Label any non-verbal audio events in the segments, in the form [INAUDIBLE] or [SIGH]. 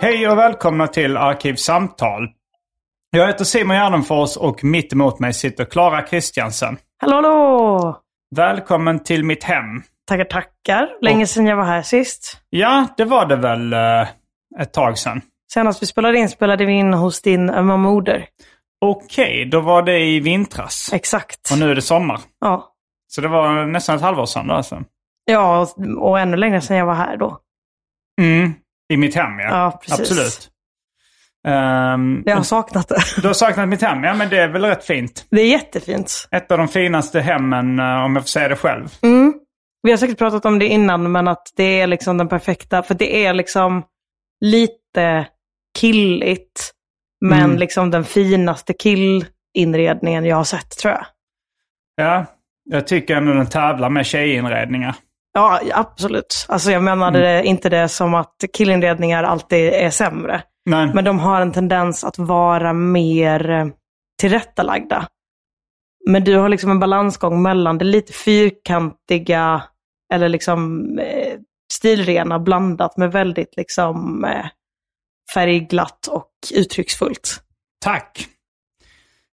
Hej och välkomna till Arkivsamtal. Jag heter Simon Gärdenfors och mitt emot mig sitter Klara Kristiansen. Hallå, hallå! Välkommen till mitt hem. Tackar, tackar. Länge sedan jag var här sist. Ja, det var det väl eh, ett tag sedan. Senast vi spelade in spelade vi in hos din ömma moder. Okej, då var det i vintras. Exakt. Och nu är det sommar. Ja. Så det var nästan ett halvår sedan då alltså. Ja, och- och ännu längre sedan jag var här då. Mm, I mitt hem ja. Ja, precis. Absolut. Um, Jag har saknat det. Du har saknat mitt hem? Ja, men det är väl rätt fint. Det är jättefint. Ett av de finaste hemmen, eh, om jag får säga det själv. Mm. Vi har säkert pratat om det innan, men att det är liksom den perfekta, för det är liksom lite killigt, men Mm. liksom den finaste killinredningen jag har sett tror jag. Ja, jag tycker ändå den tävlar med tjejinredningar. Ja, absolut. Alltså jag menade det, inte det som att killinredningar alltid är sämre. Men, Men de har en tendens att vara mer eh, tillrättalagda. Men du har liksom en balansgång mellan det lite fyrkantiga eller liksom eh, stilrena blandat med väldigt liksom eh, färgglatt och uttrycksfullt. tack.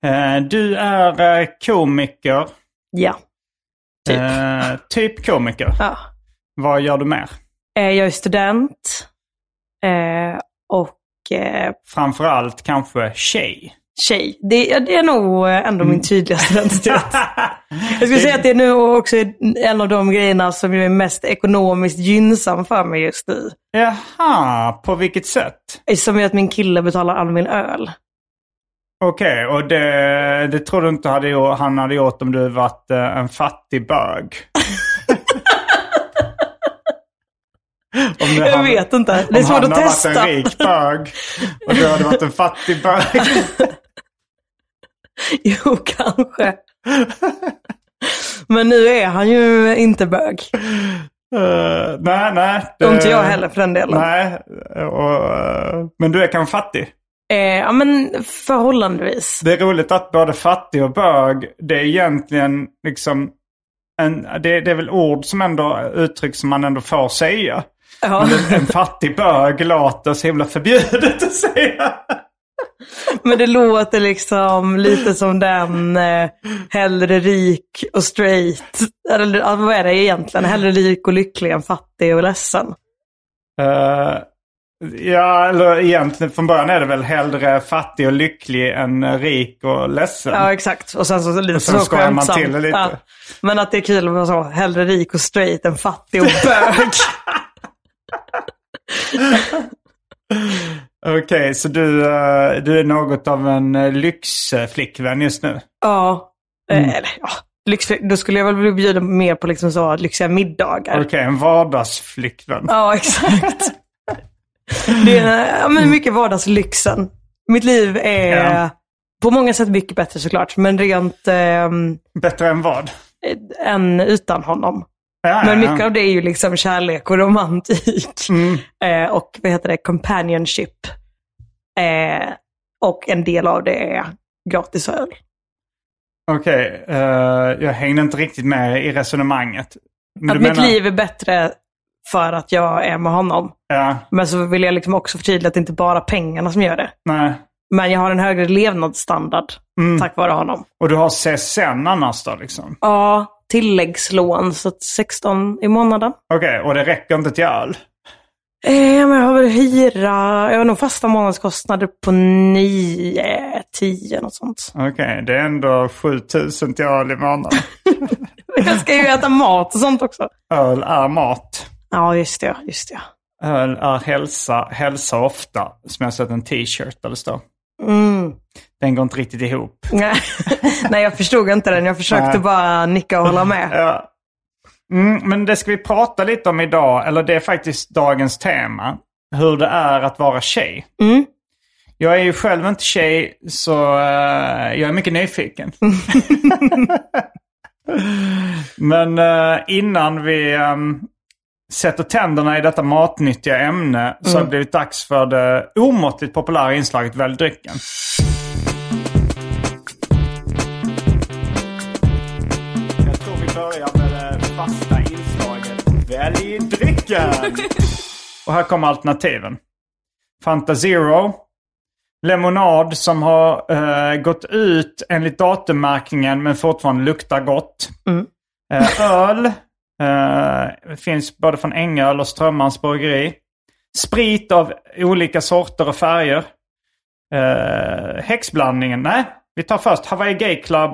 Eh, du är komiker. Ja. Typ. Eh, typ komiker. ja. Vad gör du mer? Eh, jag är student. Eh, och eh, Framförallt kanske tjej. tjej. Det, det är nog ändå Mm. min tydligaste identitet. [LAUGHS] Jag skulle säga att det är nu också en av de grejerna som är mest ekonomiskt gynnsam för mig just nu. Jaha, på vilket sätt? Som är att min kille betalar all min öl. Okej, och det, det tror du inte hade, gjort- han hade gjort om du varit eh, en fattig bög? [LAUGHS] Om Jag hade- vet inte. Det är om svårt han att hade testa. varit en rik bög och du hade varit en fattig bög. [LAUGHS] Jo, kanske. Men nu är han ju inte bög. Eh, nej, nej. det- Och inte jag heller för den delen. Nej, och, eh, men du är kanske fattig. Eh, ja, men förhållandevis. Det är roligt att både fattig och bög, det är egentligen liksom en, det, det är väl ord som ändå uttryck som man ändå får säga. Ja. Men en fattig bög låter så himla förbjudet att säga. Men det låter liksom lite som den eh, hellre rik och straight. Eller vad är det egentligen? Hellre rik och lycklig än fattig och ledsen. Eh, ja, eller egentligen från början är det väl hellre fattig och lycklig än rik och ledsen. Ja, exakt. Och sen så lite Och sen så skojar man till det lite. Ja. Men att det är kul att vara så, hellre rik och straight än fattig och bög. [LAUGHS] Okej, så du, eh, du är något av en uh, lyxflickvän just nu? ja. Eh, Mm. Eller, ja. Lyx, då skulle jag väl bjuda mer på liksom så lyxiga middagar. Okej, en vardagsflickvän. Ja, exakt. [LAUGHS] Det är ja, men mycket vardagslyxen. Mitt liv är Ja. på många sätt mycket bättre såklart, men rent ehm, Bättre än vad? än utan honom. Ja, Men mycket av det är ju liksom kärlek och romantik. [LAUGHS] Eh, och vad heter det, companionship. Eh, och en del av det är gratis öl. Okej, eh, jag hängde inte riktigt med i resonemanget. Men Att mitt menar- liv är bättre för att jag är med honom. Ja, Men så vill jag liksom också förtydliga att det inte bara är pengarna som gör det. nej. Men jag har en högre levnadsstandard Mm. tack vare honom. Och du har CSN annars då liksom? Ja, tilläggslån, så att 16 i månaden. Okej, och det räcker inte till öl? Eh, men jag har väl hyra, jag har nog fasta månadskostnader på 9, 10 något sånt. Okej, det är ändå 7000 till öl i månaden. [LAUGHS] Jag ska ju äta mat och sånt också. öl är mat. Ja, just det. Just det. Öl är hälsa, hälsa ofta. Som jag har sett en t-shirt där det står. Mm. Den går inte riktigt ihop. [LAUGHS] Nej. Jag förstod inte den. Jag försökte Nej. bara nicka och hålla med. [LAUGHS] Ja. Mm, men det ska vi prata lite om idag, eller det är faktiskt dagens tema. Hur det är att vara tjej. Mm. Jag är ju själv inte tjej, så eh, jag är mycket nyfiken. [LAUGHS] men eh, innan vi ehm, sätter tänderna i detta matnyttiga ämne så har det blivit dags för det omåttligt populära inslaget Välj drycken. Jag tror vi börjar med det fasta inslaget Välj drycken. [LAUGHS] Och här kommer alternativen. Fanta Zero. Lemonad som har eh, gått ut enligt datummärkningen men fortfarande luktar gott. Mm. Eh, öl. Eh, finns både från Ängöl och Strömmans bryggeri. Sprit av olika sorter och färger. Eh, häxblandningen. Nej, vi tar först Hawaii Gay Club.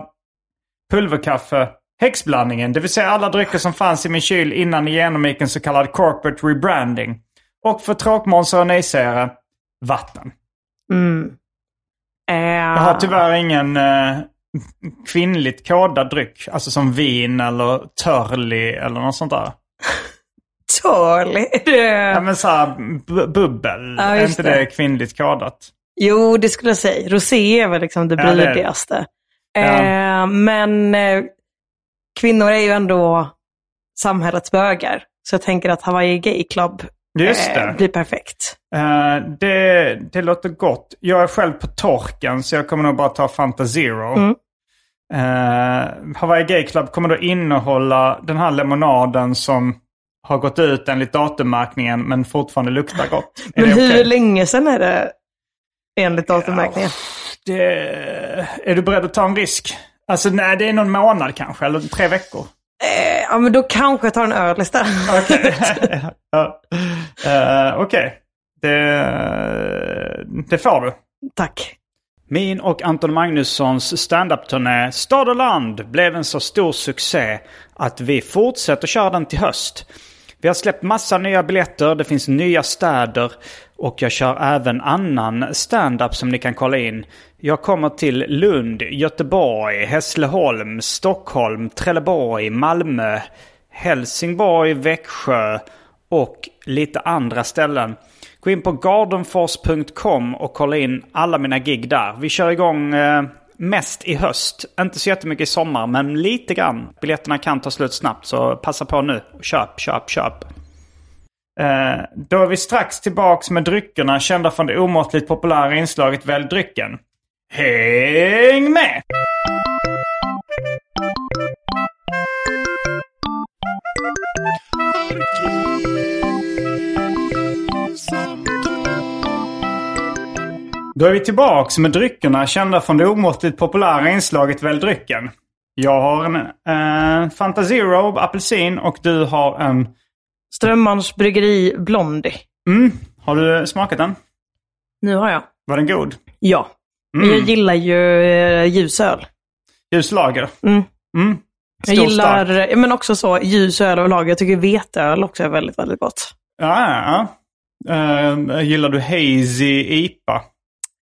Pulverkaffe. Häxblandningen, det vill säga alla drycker som fanns i min kyl innan ni genomgick en så kallad corporate rebranding. Och för tråkmånsar och nejsägare, vatten. Mm. Eh, Jag har tyvärr ingen eh, kvinnligt kodad dryck. Alltså som vin eller törli eller något sånt där. Törlig. Ja men såhär bu- bubbel. Ja, är inte det. det kvinnligt kodat? Jo, det skulle jag säga. Rosé är väl liksom det Ja, det är det. Ja. Eh, men eh, kvinnor är ju ändå samhällets bögar. Så jag tänker att Hawaii Gay Club Just eh, det. blir perfekt. Eh, det. Det låter gott. Jag är själv på torken så jag kommer nog bara ta Fanta Zero. Mm. Eh, Hawaii Gay Club kommer då innehålla den här lemonaden som har gått ut enligt datummärkningen men fortfarande luktar gott. Är Men hur okej? länge sedan är det enligt datummärkningen? Det, är du beredd att ta en risk? Alltså nej, det är någon månad kanske, eller tre veckor. Eh, ja, men då kanske jag tar en öl istället. Okej. [LAUGHS] Ja. Eh, det får du. Tack. Min och Anton Magnussons standup-turné Stad och land blev en så stor succé att vi fortsätter köra den till höst. Vi har släppt massa nya biljetter, det finns nya städer och jag kör även annan standup som ni kan kolla in. Jag kommer till Lund, Göteborg, Hässleholm, Stockholm, Trelleborg, Malmö, Helsingborg, Växjö och lite andra ställen. Gå in på gardenfors.com och kolla in alla mina gig där. Vi kör igång eh, mest i höst. Inte så jättemycket i sommar, men lite grann. Biljetterna kan ta slut snabbt, så passa på nu. Köp, köp, köp. Eh, då är vi strax tillbaks med dryckerna kända från det omåttligt populära inslaget Välj drycken. Häng med! Då är vi tillbaks med dryckerna kända från det omåttligt populära inslaget Välj drycken. Jag har en eh, Fanta Zero, apelsin och du har en... Strömmans bryggeri Blondie. Mm, har du smakat den? Nu har jag. Var den god? Ja. Men jag gillar ju eh, ljus öl. Ljus lager? Mm. Mm. Jag gillar, stark. men också så ljus öl överlag. Jag tycker veteöl också är väldigt, väldigt gott. Ja, ja, ja. Eh, gillar du hazy IPA?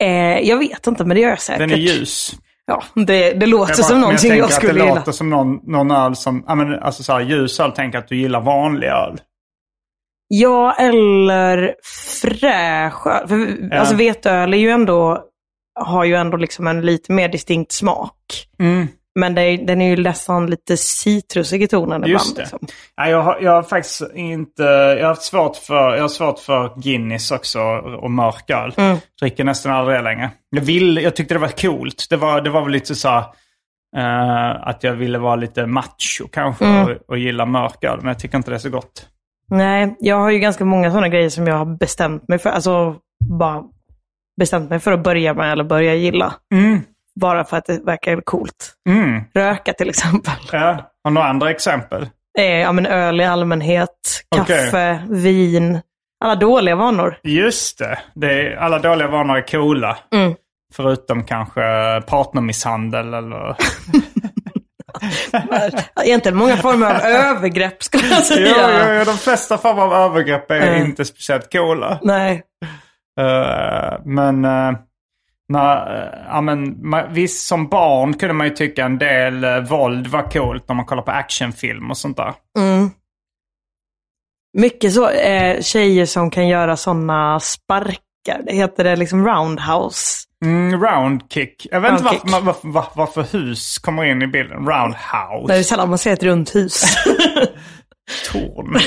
Eh, jag vet inte, men det gör jag säkert. Den är ljus. Ja, det, det låter Jag bara- som någonting jag, tänker skulle att det gilla. låter som någon, någon öl som, ja men alltså så här, ljus öl tänker att du gillar vanlig öl. Ja, eller fräsch öl. För, Ja. Alltså veteöl är ju ändå, har ju ändå liksom en lite mer distinkt smak. Mm. Men är, den är ju nästan lite citrusig i tonen Just ibland. det. Liksom. Ja, jag, har, jag har faktiskt inte... Jag har haft svårt för, jag har svårt för Guinness också och mörk öl. Mm. Dricker nästan aldrig det längre. Jag, vill, jag tyckte det var coolt. Det var, det var väl lite så eh, att jag ville vara lite macho kanske Mm. och, och gilla mörk öl. Men jag tycker inte det är så gott. Nej, jag har ju ganska många sådana grejer som jag har bestämt mig för. Alltså bara bestämt mig för att börja med eller börja gilla. Mm. Bara för att det verkar coolt. Mm. Röka till exempel. Ja. Har du några andra exempel? Eh, ja, men öl i allmänhet, kaffe, Okej. vin. Alla dåliga vanor. Just det. det är, alla dåliga vanor är coola. Mm. Förutom kanske partnermisshandel eller... [LAUGHS] Egentligen många former av övergrepp skulle jag säga. jo, jo, de flesta former av övergrepp är Mm. inte speciellt coola. Nej. Eh, men, uh, när, eh, ja, men visst, som barn kunde man ju tycka en del uh, våld var coolt när man kollar på actionfilm och sånt där. Mm. Mycket så, eh, tjejer som kan göra sådana sparkar. Det heter det liksom roundhouse. Mm, roundkick. Jag vet inte varför, varför, varför, varför hus kommer in i bilden. Roundhouse. Det är sällan man ser ett runt hus. [LAUGHS] Torn. [LAUGHS]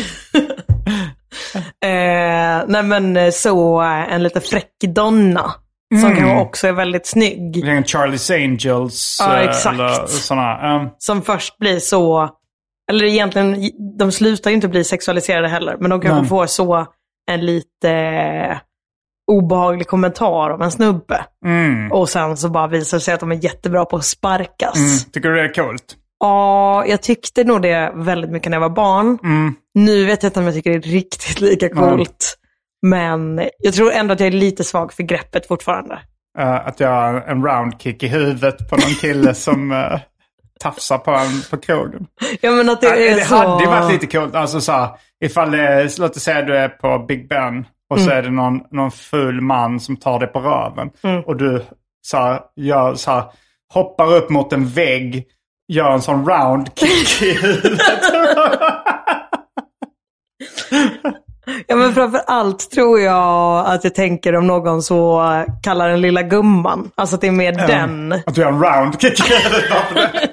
eh, nej men eh, så eh, en lite fräck donna. Som kan också är väldigt snygg. Är Charlie's Angels. Ja, eh, exakt. Eller såna. Um, Som först blir så, eller egentligen, de slutar ju inte bli sexualiserade heller. Men de kanske Nej. får så en lite eh, obehaglig kommentar av en snubbe. mm, Och sen så bara visar det sig att de är jättebra på att sparkas. mm. Tycker du det är coolt? Ja, jag tyckte nog det väldigt mycket när jag var barn. Mm. Nu vet jag inte om jag tycker det är riktigt lika coolt. Men jag tror ändå att jag är lite svag för greppet fortfarande. Eh, att jag har en roundkick i huvudet på någon kille [LAUGHS] som uh, tafsar på en på krogen. Ja, men att det Det, är det så... hade ju varit lite coolt. Alltså så här, ifall det, låt oss säga du är på Big Ben och Mm. så är det någon, någon full man som tar dig på röven. Mm. Och du så här, gör så här, hoppar upp mot en vägg, gör en sån roundkick i [LAUGHS] huvudet. [LAUGHS] Ja, men framför allt tror jag att jag tänker om någon så kallar den lilla gumman. Alltså att det är mer den. Att du gör en bara för det.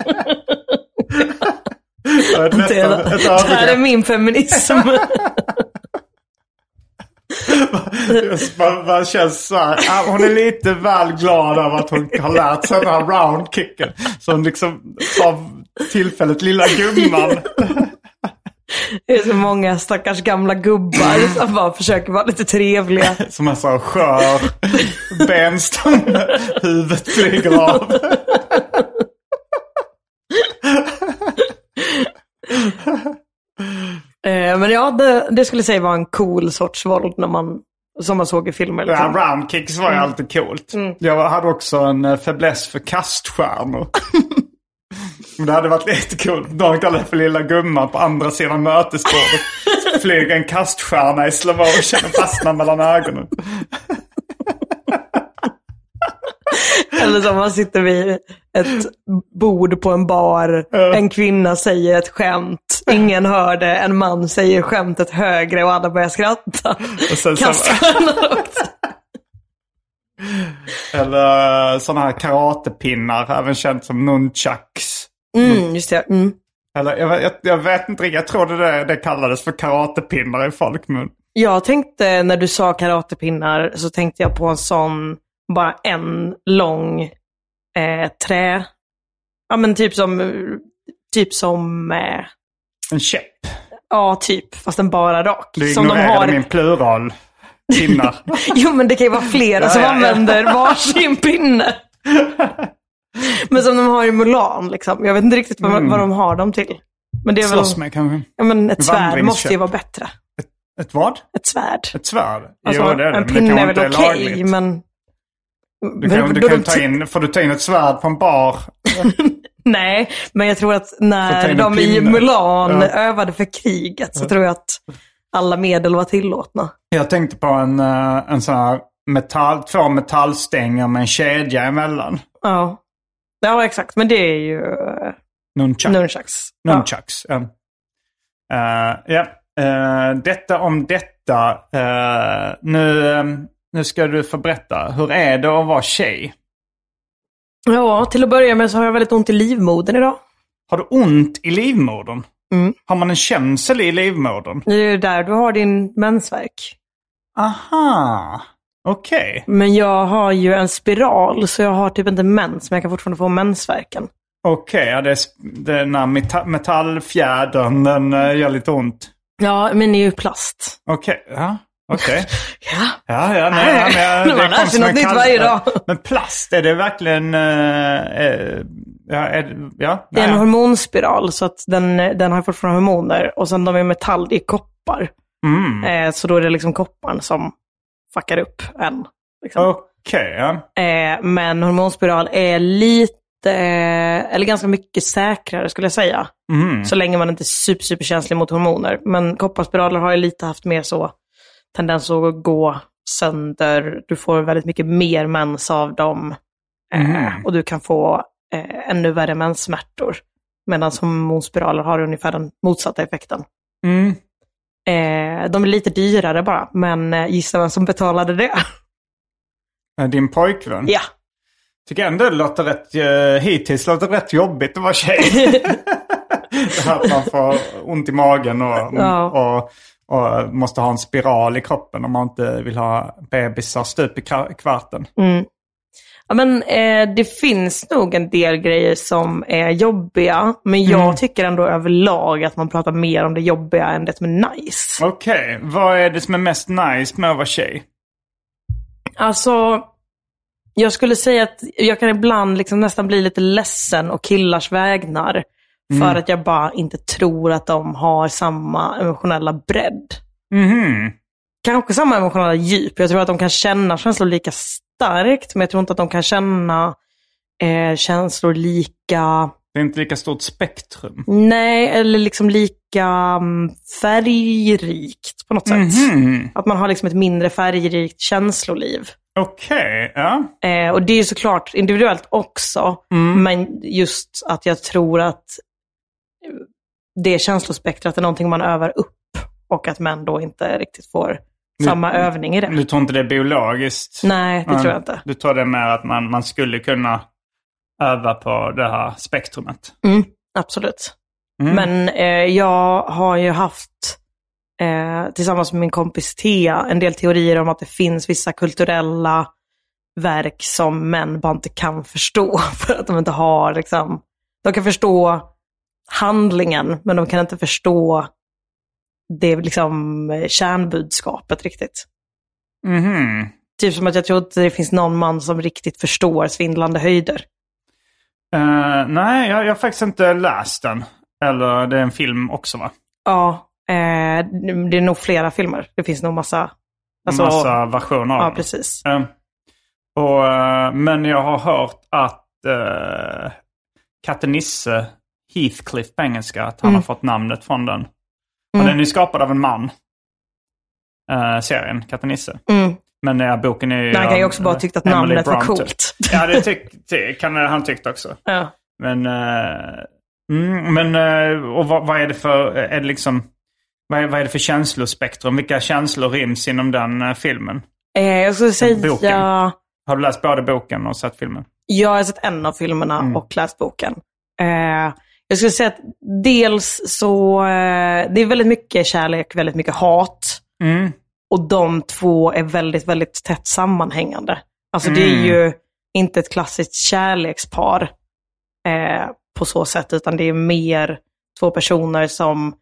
Nästan det här är min feminism. [LAUGHS] Man, man känns så här, ah, hon är lite väl glad över att hon har lärt sig den här roundkicken. Så hon liksom tar tillfället, lilla gumman. [LAUGHS] [LAUGHS] Det är så många stackars gamla gubbar som bara försöker vara lite trevliga. [LAUGHS] Som är så skör, benstomme, [LAUGHS] huvudet flyger av. Eh, Men ja, det, det skulle jag säga var en cool sorts våld när man, som man såg i filmer. Ja, Liksom. roundkicks var ju alltid coolt. Jag hade också en uh, fäbless för kaststjärnor. Men det hade varit lite coolt. De kallar det för lilla gumman på andra sidan mötesbordet. Flyger en kaststjärna i slow motion och fastnar mellan ögonen. Eller som man sitter vid ett bord på en bar. En kvinna säger ett skämt. Ingen hör det. En man säger skämtet högre och alla börjar skratta. Kaststjärnor också. Eller sådana här karatepinnar, även känt som nunchucks. Mm, just det. Mm. Eller jag, vet- jag, jag vet inte riktigt, jag trodde det, det kallades för karatepinnar i folkmun. Jag tänkte när du sa karatepinnar så tänkte jag på en sån, bara en lång eh, trä. Ja men typ som, typ som, eh, En käpp. ja typ, fast den bara rak. Du som de har. min plural. Pinnar. [LAUGHS] Jo men det kan ju vara flera Ja, som ja, ja. använder varsin pinne. [LAUGHS] [LAUGHS] men som de har i Mulan liksom. Jag vet inte riktigt vad, vad de har dem till. Men det är väl, Mm. Slåss med kanske. ja men ett svärd måste ju vara bättre. Ett vad? Ett svärd. Ett svärd? Alltså, jo, det är det. en pinne är väl okej, lagligt. men... Du kan, Men du kan ta in, får du ta in ett svärd på en bar? [LAUGHS] Nej, men jag tror att när de i. Mulan Ja. övade för kriget så tror jag att alla medel var tillåtna. Jag tänkte på en, eh, en sån här metall, två metallstänger med en kedja emellan. Ja, ja exakt. Men det är ju uh, Nunchuck. nunchucks. Ja. Nunchucks. Ja. Eh, ja. Eh, detta om detta. Eh, nu, eh, nu ska du få berätta. Hur är det att vara tjej? Ja, till att börja med så har jag väldigt ont i livmodern idag. Har du ont i livmodern? Mm. Har man en känsel i livmodern? Det är ju där du har din mensvärk. Aha, okej. Men jag har ju en spiral så jag har typ inte mens men jag kan fortfarande få mensvärken. Okej, ja, det är den här meta- metallfjädern, den uh, gör lite ont. Ja, men det är ju plast. Okej, ja. Okej. [LAUGHS] Ja. Ja, ja, nej, ja, men, jag- [LAUGHS] Man det lär sig något nytt varje dag. [LAUGHS] Men plast, är det verkligen... eh, eh, ja, är, ja, Det är en nej. hormonspiral så att den, den har fortfarande hormoner. Och sen de är metall, det är koppar. Mm. Eh, så då är det liksom kopparn som fuckar upp en. Liksom. Okej, ja. Eh, men hormonspiral är lite, eh, eller ganska mycket säkrare skulle jag säga. Mm. Så länge man inte är super, superkänslig mot hormoner. Men kopparspiraler har ju lite haft mer så tendens att gå sönder. Du får väldigt mycket mer mens av dem. Eh, Mhm. och du kan få eh, ännu värre menssmärtor. Medan hormonspiraler har ungefär den motsatta effekten. Mm. Eh, de är lite dyrare bara, men eh, gissa vem som betalade det? Eh, Din pojkvän? ja. Tycker ändå det låter rätt, eh, hittills låter rätt jobbigt att vara tjej. [LAUGHS] det här att man får ont i magen och, [LAUGHS] Ja. och, och måste ha en spiral i kroppen om man inte vill ha bebisar stup i kva- kvarten. Mm. Ja, men, eh, det finns nog en del grejer som är jobbiga, men jag Mm. tycker ändå överlag att man pratar mer om det jobbiga än det som är nice. Okej, vad är det som är mest nice med att vara tjej? Alltså, jag skulle säga att jag kan ibland liksom nästan bli lite ledsen och killars vägnar. För att jag bara inte tror att de har samma emotionella bredd. Mhm. Kanske samma emotionella djup. Jag tror att de kan känna känslor lika starkt, men jag tror inte att de kan känna eh, känslor lika, Det är inte lika stort spektrum. nej, eller liksom lika mm, färgrikt på något sätt. Mhm. Att man har liksom ett mindre färgrikt känsloliv. Okej, ja. Eh, och det är såklart individuellt också, men just att jag tror att det känslospektrat är någonting man övar upp och att män då inte riktigt får samma övning i det. Du tror inte det är biologiskt? Nej, det tror jag inte. Du tror det är mer att man, man skulle kunna öva på det här spektrumet? Mm, absolut. Mm. Men eh, jag har ju haft, eh, tillsammans med min kompis Thea, en del teorier om att det finns vissa kulturella verk som män bara inte kan förstå. [LAUGHS] För att de inte har, liksom, de kan förstå handlingen, men de kan inte förstå det liksom eh, kärnbudskapet riktigt. Mhm. Typ som att jag tror att det finns någon man som riktigt förstår svindlande höjder. Eh, nej, jag, jag har faktiskt inte läst den. Eller det är en film också va? Ja, eh, det är nog flera filmer. Det finns nog massa... alltså- Massa versioner av Ja, precis. Och, men jag har hört att uh, Katte Nisse, Heathcliff på engelska, att han Mm. har fått namnet från den. Och den är skapad av en man. Uh, serien, Katte Nisse. Mm. Men uh, boken är ju... Han kan ju också bara eh, tyckt att Emily namnet var Bronte. coolt. Ja, det, tyck, det kan han tyckt också. Ja. Men, mm, men eh, och vad, vad är det för, är det liksom, vad är, vad är det för känslospektrum? Vilka känslor ryms inom den filmen? Eh, jag skulle säga... Boken. Har du läst både boken och sett filmen? Jag har sett en av filmerna Mm. och läst boken. Eh, jag skulle säga att dels så, eh, det är väldigt mycket kärlek, väldigt mycket hat. Mm. Och de två är väldigt, väldigt tätt sammanhängande. Alltså det är Mm. ju inte ett klassiskt kärlekspar eh, på så sätt, utan det är mer två personer som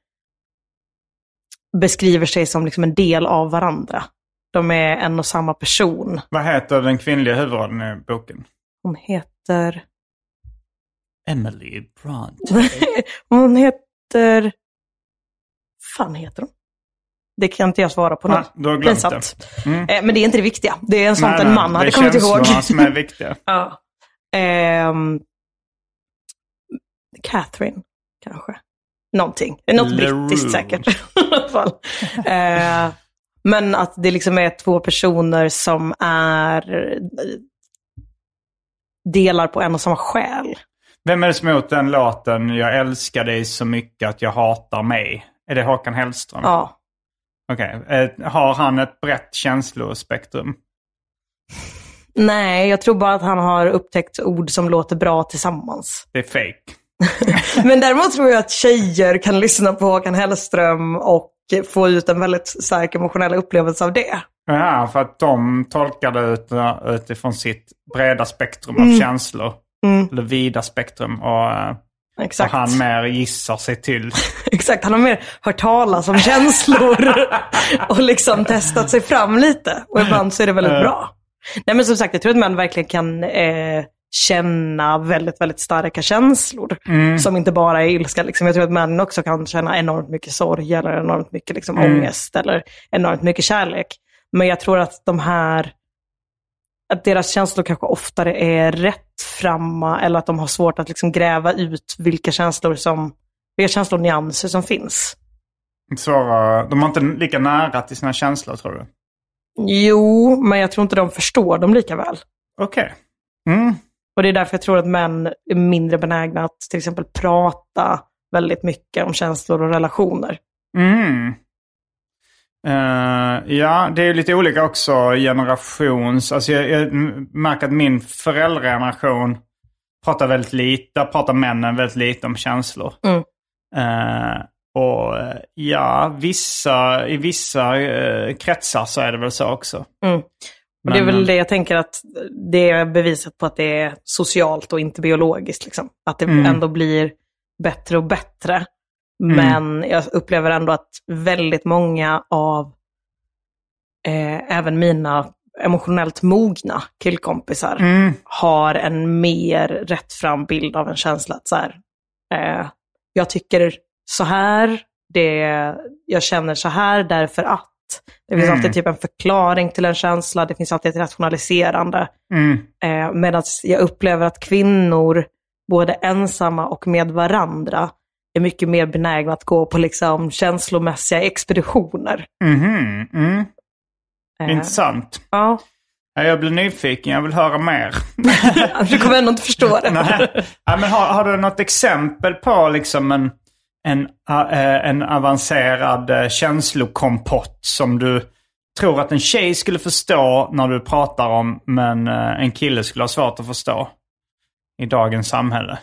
beskriver sig som liksom en del av varandra. De är en och samma person. Vad heter den kvinnliga huvudrollen i boken? Hon heter... Emily Bronte. [LAUGHS] hon heter... fan heter hon? Det kan inte jag svara på nu. Ah, du har glömt Pinsamt. det. Mm. Eh, men det är inte det viktiga. Det är en sånt Nej, en man hade Det är kommit ihåg. känslorna som är viktiga. [LAUGHS] Ja. Ehm, Catherine, kanske. Någonting. Det är något LaRue. brittiskt säkert. [LAUGHS] I alla fall. Eh, men att det liksom är två personer som är delar på en och samma själ. Vem är det som har gjort den låten Jag älskar dig så mycket att jag hatar mig? Är det Håkan Hellström? Nej, jag tror bara att han har upptäckt ord som låter bra tillsammans. Det är fake. [LAUGHS] Men däremot tror jag att tjejer kan lyssna på Håkan Hellström och få ut en väldigt stark emotionell upplevelse av det. Ja, för att de tolkar det ut, utifrån sitt breda spektrum av känslor. Eller vida spektrum. Och, eh, och Exakt. han mer gissar sig till. [LAUGHS] Exakt, han har mer hört talas om känslor [LAUGHS] och liksom testat sig fram lite. Och ibland så är det väldigt bra. Nej men som sagt, jag tror att män verkligen kan eh, känna väldigt, väldigt starka känslor. Som inte bara är ilska. Liksom. Jag tror att män också kan känna enormt mycket sorg eller enormt mycket liksom, ångest eller enormt mycket kärlek. Men jag tror att de här, att deras känslor kanske oftare är rättframma eller att de har svårt att liksom gräva ut vilka känslor som, vilka känslonyanser som finns. Svåra, de har inte lika nära till sina känslor tror du? Jo, men jag tror inte de förstår dem lika väl. Okej. Mm. Och det är därför jag tror att män är mindre benägna att till exempel prata väldigt mycket om känslor och relationer. Mm. Eh, ja, det är lite olika också generations... Alltså jag, jag märker att min föräldrageneration pratar väldigt lite, där pratar männen väldigt lite om känslor. Mm. Eh, och eh, ja, vissa, i vissa eh, kretsar så är det väl så också. Mm. Och det är Men, väl det jag tänker att det är beviset på att det är socialt och inte biologiskt. Liksom. Att det Mm. ändå blir bättre och bättre. Men jag upplever ändå att väldigt många av eh, även mina emotionellt mogna killkompisar Mm. har en mer rättfram bild av en känsla. Att så här, eh, jag tycker så här, det, jag känner så här därför att. Det finns Mm. alltid typ en förklaring till en känsla, det finns alltid ett rationaliserande. Mm. Eh, Medan jag upplever att kvinnor, både ensamma och med varandra, är mycket mer benägna att gå på liksom känslomässiga expeditioner. Mhm, mm. Eh, Intressant. Ja, Ja, Jag blir nyfiken, jag vill höra mer. [LAUGHS] du kommer ändå inte förstå det. [LAUGHS] Nej. Ja, men har, har du något exempel på liksom en, en, äh, en avancerad äh, känslokompott som du tror att en tjej skulle förstå när du pratar om, men en kille skulle ha svårt att förstå i dagens samhälle?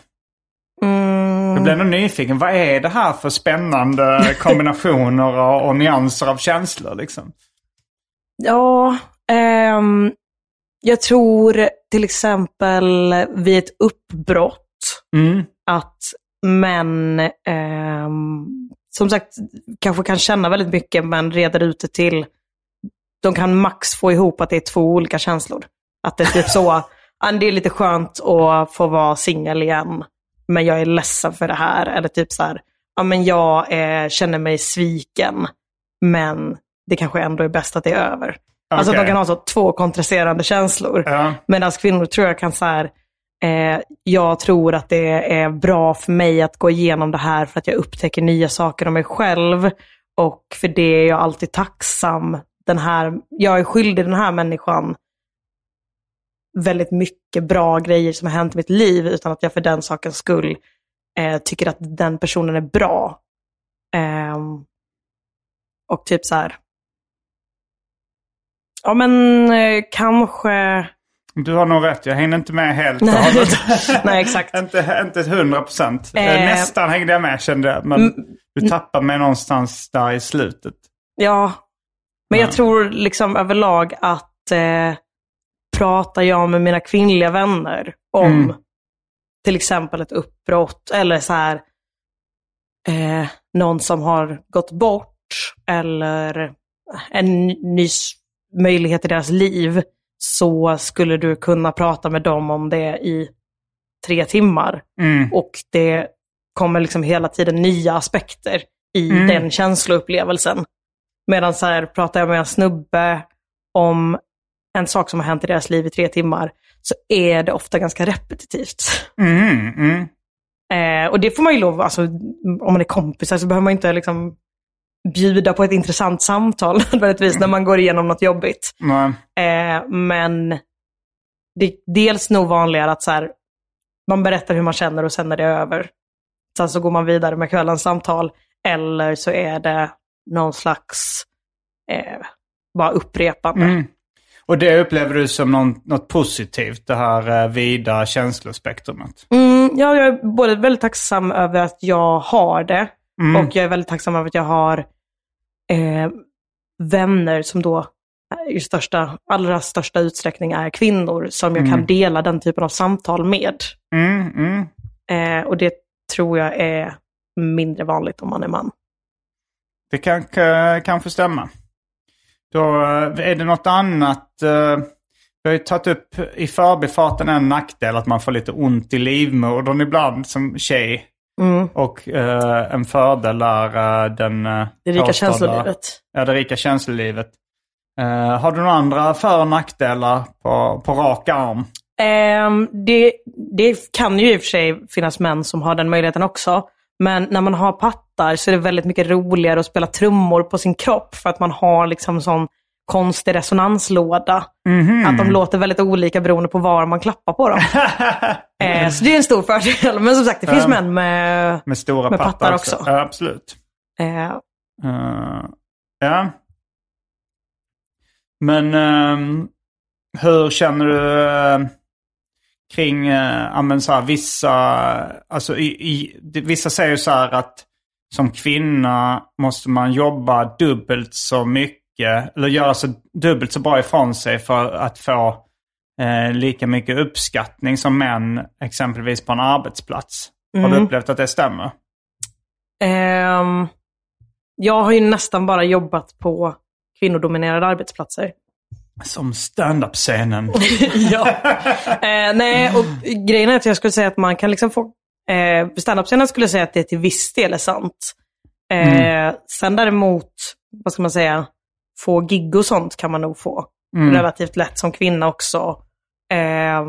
Jag blir ändå nyfiken. Vad är det här för spännande [LAUGHS] kombinationer och, och nyanser av känslor? Liksom? ja, ehm, jag tror till exempel vid ett uppbrott Mm. att män, ehm, som sagt, kanske kan känna väldigt mycket men reder ut det till, de kan max få ihop att det är två olika känslor. Att det är typ så, [LAUGHS] "Ah, det är lite skönt att få vara singel igen, men jag är ledsen för det här. Eller typ så här, ja men jag eh, känner mig sviken, men det kanske ändå är bäst att det är över. Alltså Okej. de kan ha så två kontrasterande känslor. Ja. Medan kvinnor tror jag kan så här, eh, jag tror att det är bra för mig att gå igenom det här för att jag upptäcker nya saker om mig själv. Och för det är jag alltid tacksam. Den här, jag är skyldig den här människan väldigt mycket bra grejer som har hänt i mitt liv utan att jag för den sakens skull eh, tycker att den personen är bra. Ehm, och typ så här, ja men eh, kanske Du har nog rätt, jag hängde inte med helt. och Nej. hållet. [LAUGHS] Nej, exakt. inte, inte 100 procent. Eh. Nästan hängde jag med kände jag. Men du tappade mig någonstans där i slutet. Ja, men jag Ja. tror liksom överlag att eh, pratar jag med mina kvinnliga vänner om Mm. till exempel ett uppbrott eller så här eh, någon som har gått bort eller en ny möjlighet i deras liv så skulle du kunna prata med dem om det i tre timmar. Mm. Och det kommer liksom hela tiden nya aspekter i Mm. den känsloupplevelsen. Medan så här, pratar jag med en snubbe om en sak som har hänt i deras liv i tre timmar, så är det ofta ganska repetitivt. Mm. Mm. Eh, och det får man ju lov, alltså, om man är kompisar så behöver man inte liksom bjuda på ett intressant samtal [LAUGHS] nödvändigtvis när man går igenom något jobbigt. Eh, men det är dels nog vanligare att så här, man berättar hur man känner och sen är det över. Sen så går man vidare med kvällens samtal. Eller så är det någon slags eh, bara upprepande. Mm. Och det upplever du som någon, något positivt, det här eh, vida känslospektrumet? Mm, ja, jag är både väldigt tacksam över att jag har det Mm. och jag är väldigt tacksam över att jag har eh, vänner som då i största, allra största utsträckning är kvinnor som jag kan dela den typen av samtal med. Mm, mm. Eh, och det tror jag är mindre vanligt om man är man. Det kan kanske stämma. Då eh, är det något annat. eh, Vi har ju tagit upp i förbifarten en nackdel att man får lite ont i livmodern ibland som tjej. Mm. Och eh, en fördel är eh, den... Det rika påstådda- känslolivet. Ja, det rika känslolivet. Eh, har du några andra för och nackdelar på, på rak arm? Ehm, det, det kan ju i och för sig finnas män som har den möjligheten också. Men när man har pattar så är det väldigt mycket roligare att spela trummor på sin kropp för att man har liksom sån konstig resonanslåda. Att de låter väldigt olika beroende på var man klappar på dem. [LAUGHS] Eh, så det är en stor fördel. Men som sagt, det finns Ja. män med... Med stora Med pattar, pattar också. också. Ja, absolut. Eh, Eh, ja. Men ehm, hur känner du eh, kring men så här, vissa... Alltså, i, i, vissa säger så här att som kvinna måste man jobba dubbelt så mycket. Eller göra så dubbelt så bra ifrån sig för att få eh, lika mycket uppskattning som män exempelvis på en arbetsplats. Har du Mm. upplevt att det stämmer? ehm, jag har ju nästan bara jobbat på kvinnodominerade arbetsplatser. Som stand-up-scenen. [LAUGHS] ja. Eh, nej, och grejen är att jag skulle säga att man kan liksom få... Eh, standup-scenen skulle säga att det till viss del är sant. Eh, Sen däremot, vad ska man säga, få gig och sånt kan man nog få. Relativt lätt som kvinna också. Eh,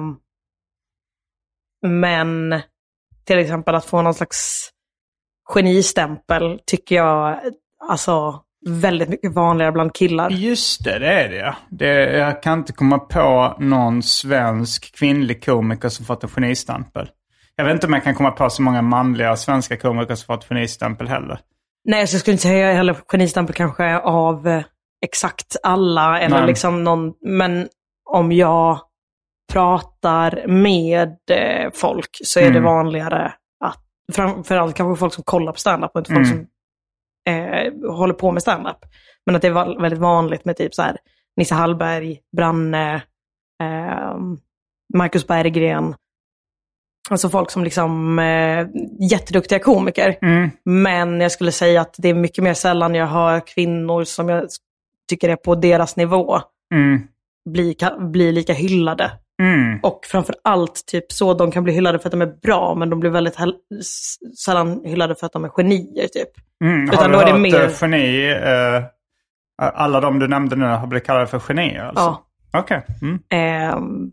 men till exempel att få någon slags genistämpel tycker jag alltså väldigt mycket vanligare bland killar. Just det, det är det det. Jag kan inte komma på någon svensk kvinnlig komiker som fått en genistämpel. Jag vet inte om jag kan komma på så många manliga svenska komiker som fått genistämpel heller. Nej, så jag skulle inte säga heller genistämpel kanske av eh, exakt alla. Eller Nej. liksom någon, men om jag pratar med eh, folk så är det Mm. vanligare att, framförallt kanske folk som kollar på standup och inte folk Mm. som eh, håller på med standup. Men att det är väldigt vanligt med typ så här Nisse Hallberg, Branne, eh, Marcus Berggren. Alltså folk som liksom eh, jätteduktiga komiker. Mm. Men jag skulle säga att det är mycket mer sällan jag hör kvinnor som jag tycker är på deras nivå Mm. bli, bli lika hyllade. Mm. Och framför allt typ så, de kan bli hyllade för att de är bra, men de blir väldigt sällan hyllade för att de är genier typ. Mm. Har Utan du då är det hört mer- eh, geni? eh, alla de du nämnde nu har blivit kallade för genier alltså? Ja. Okej. Mm. Ehm,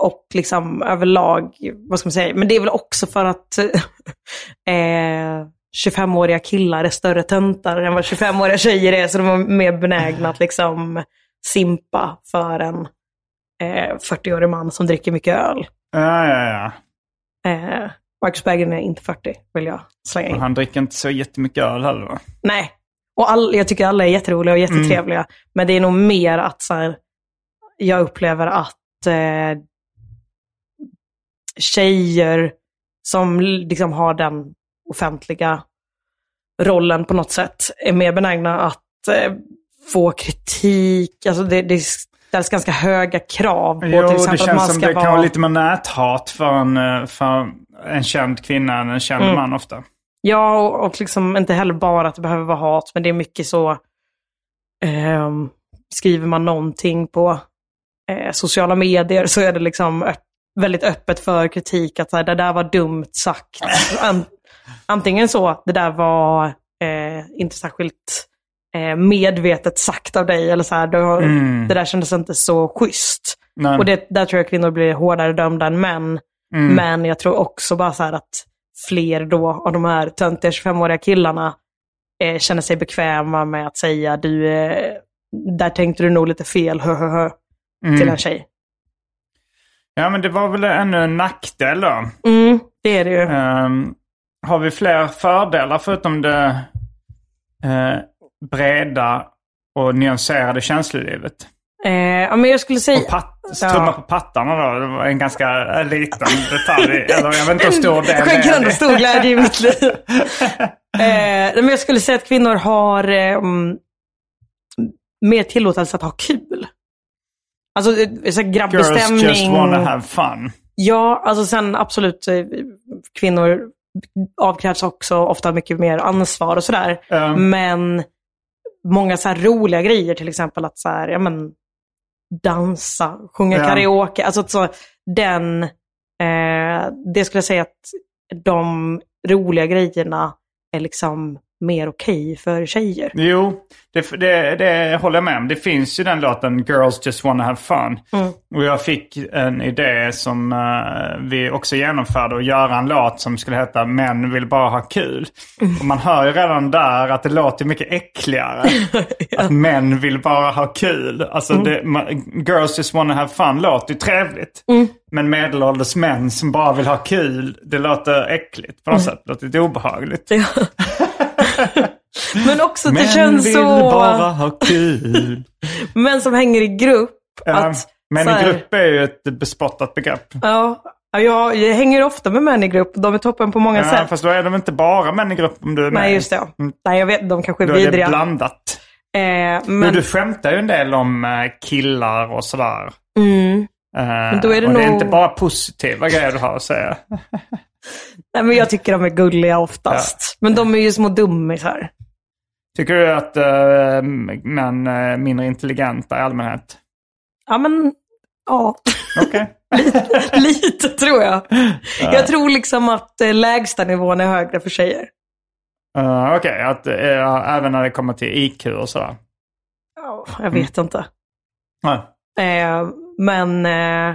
och liksom överlag, vad ska man säga, men det är väl också för att [LAUGHS] eh, 25-åriga killar är större töntar än vad 25-åriga tjejer är, så de är mer benägna att liksom simpa för en eh, 40-årig man som dricker mycket öl. Ja, ja, ja. Eh, Marcus Berggren är inte 40, vill jag slänga Och in. han dricker inte så jättemycket öl heller va? Nej. Och all, jag tycker alla är jätteroliga och jättetrevliga. Men det är nog mer att så här, jag upplever att eh, tjejer som liksom har den offentliga rollen på något sätt är mer benägna att eh, få kritik. Alltså det, det ställs ganska höga krav på Jo, till det exempel att man känns som ska det kan vara... vara lite mer näthat för en, eh, för en känd kvinna än en känd Mm. man ofta. Ja, och, och liksom inte heller bara att det behöver vara hat, men det är mycket så... ehm, skriver man någonting på eh, sociala medier så är det liksom öpp, väldigt öppet för kritik. Att så här, det där var dumt sagt. [LAUGHS] An, antingen så, det där var eh, inte särskilt eh, medvetet sagt av dig. Eller så här, det, har, Mm. det där kändes inte så schysst. Men, Och det, där tror jag kvinnor blir hårdare dömda än män. mm, Men jag tror också bara så här att fler då av de här töntiga 25-åriga killarna eh, känner sig bekväma med att säga du, eh, där tänkte du nog lite fel, hö, hö, hö, mm. till en tjej. Ja, men det var väl ännu en nackdel då. Mm, det är det ju. Ehm, har vi fler fördelar förutom det eh, breda och nyanserade känslolivet? Eh, ja, men jag skulle säga... Och patt, trumma på pattarna då, det var en ganska eh, liten detalj. [LAUGHS] Eller jag vet inte hur stor det är. Skänker ändå stor glädje i mitt liv. [LAUGHS] eh, men jag skulle säga att kvinnor har eh, mm, mer tillåtelse att ha kul. Alltså eh, så grabbig Girls just wanna have fun. Ja, alltså sen absolut, eh, kvinnor avkrävs också ofta mycket mer ansvar och sådär. Um, Men många så här roliga grejer, till exempel att så här, ja, men, dansa, sjunga Ja. karaoke. Alltså så, den, eh, det skulle jag säga att de roliga grejerna är liksom mer okej för tjejer. Jo, det, det, det håller jag med om. Det finns ju den låten Girls Just Wanna Have Fun. Mm. Och jag fick en idé som eh, vi också genomförde. Att göra en låt som skulle heta Män vill bara ha kul. Mm. Och man hör ju redan där att det låter mycket äckligare. [LAUGHS] Att män vill bara ha kul. Alltså Mm. det, ma- Girls Just Wanna Have Fun låter ju trevligt. Mm. Men medelålders män som bara vill ha kul, det låter äckligt på något Mm. sätt. Det låter lite obehagligt. Ja. [LAUGHS] [LAUGHS] Men också att det Män känns vill så... bara ha kul. [LAUGHS] Män som hänger i grupp. Ja, att, men så i här- grupp är ju ett bespottat begrepp. Ja, ja, jag, jag hänger ofta med män i grupp. De är toppen på många Ja, sätt. fast då är de inte bara män i grupp om du är med. Nej, just det. Mm. Nej, jag vet. De kanske är Då är det vidriga. blandat. Eh, Men... men, du skämtar ju en del om eh, killar och sådär. mm, Men då är det och det är nog- inte bara positiva grejer du har att säga. [LAUGHS] nej, men jag tycker de är gulliga oftast. Men de är ju små dummisar. Tycker du att uh, män är mindre intelligenta i allmänhet? Ja, men ja. Okej. [LAUGHS] Lite tror jag. Jag tror liksom att eh, lägsta nivån är högre för tjejer. Uh, Okej, att eh, även när det kommer till IQ och sådär. Ja, jag vet inte. Nej. Men, eh,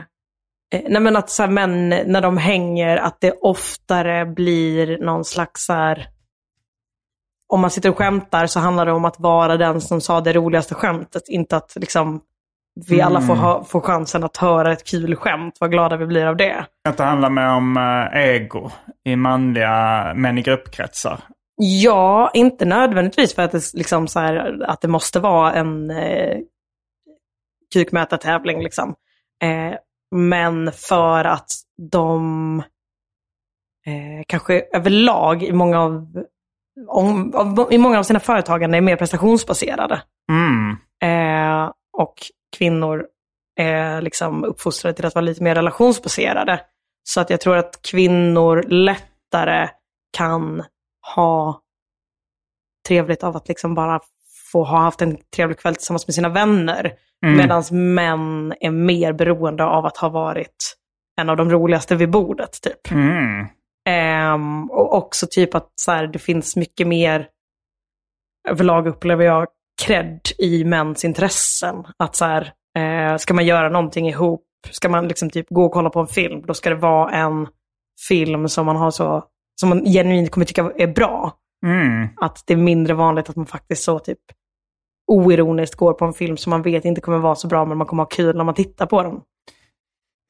eh, nej, men att så här, män, när de hänger, att det oftare blir någon slags så här, om man sitter och skämtar så handlar det om att vara den som sa det roligaste skämtet. Inte att liksom, vi alla får, ha, får chansen att höra ett kul skämt. Vad glada vi blir av det. Att det handlar mer om eh, ego i manliga män i gruppkretsar. Ja, inte nödvändigtvis för att det, liksom så här, att det måste vara en eh, kukmätartävling. Liksom. Eh, men för att de eh, kanske överlag i många av, om, av, i många av sina företagande är mer prestationsbaserade. Mm. Eh, och kvinnor är liksom uppfostrade till att vara lite mer relationsbaserade. Så att jag tror att kvinnor lättare kan ha trevligt av att liksom bara få ha haft en trevlig kväll tillsammans med sina vänner. Mm. Medan män är mer beroende av att ha varit en av de roligaste vid bordet. Typ. Mm. Ehm, och också typ att så här, det finns mycket mer, överlag upplever jag, cred i mäns intressen. Att så här, eh, ska man göra någonting ihop, ska man liksom typ gå och kolla på en film, då ska det vara en film som man har så, som man genuint kommer tycka är bra. Mm. Att det är mindre vanligt att man faktiskt så typ oironiskt går på en film som man vet inte kommer vara så bra, men man kommer ha kul när man tittar på den.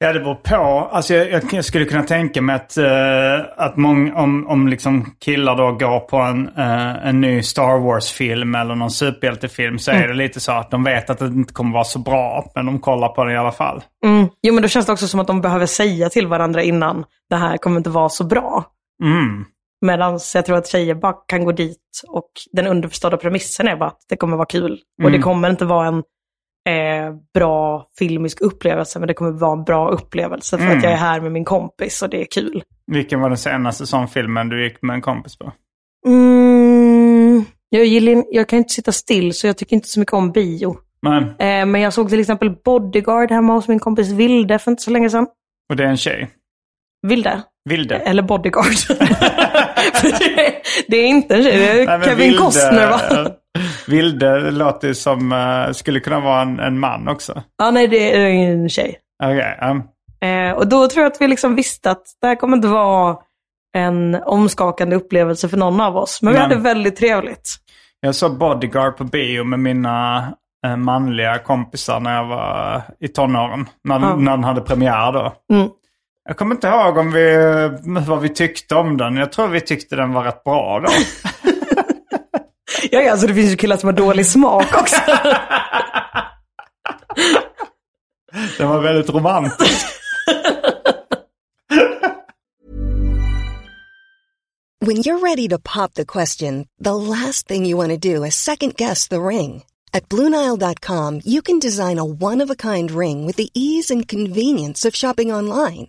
Ja, det beror på. Alltså, jag, jag skulle kunna tänka mig att, eh, att mång, om, om liksom killar då går på en, eh, en ny Star Wars-film eller någon superhjältefilm så är det lite så att de vet att det inte kommer vara så bra, men de kollar på den i alla fall. Mm. Jo, men då känns det också som att de behöver säga till varandra innan, det här kommer inte vara så bra. Mm. Medan jag tror att tjejer bara kan gå dit och den underförstådda premissen är bara att det kommer vara kul. Och det kommer inte vara en eh, bra filmisk upplevelse, men det kommer vara en bra upplevelse för att jag är här med min kompis och det är kul. Vilken var den senaste sån filmen du gick med en kompis på? Mm, jag, gillar, jag kan inte sitta still, så jag tycker inte så mycket om bio. Men, Eh, men jag såg till exempel Bodyguard hemma hos min kompis Vilde för inte så länge sedan. och det är en tjej. Vilde? Vilde. Eller Bodyguard. [LAUGHS] Det, är inte en tjej, det är Nej, men Kevin Vilde- Costner va? Vilde låter som, eh, skulle kunna vara en, en man också. Ja, nej det är en tjej. Okej, um, Eh, och då tror jag att vi liksom visste att det här kommer inte vara en omskakande upplevelse för någon av oss. Men vi Nej. hade väldigt trevligt. Jag såg Bodyguard på bio med mina eh, manliga kompisar när jag var i tonåren. När, Ja. när den hade premiär då. Mm. Jag kommer inte ihåg om vi, vad vi tyckte om den. Jag tror vi tyckte den var rätt bra då. [LAUGHS] Ja, alltså det finns ju killar som har dålig smak också. [LAUGHS] Det var väldigt romantiskt. [LAUGHS] When you're ready to pop the question, the last thing you want to do is second guess the ring. At Bluenile.com, you can design a one of a kind ring with the ease and convenience of shopping online.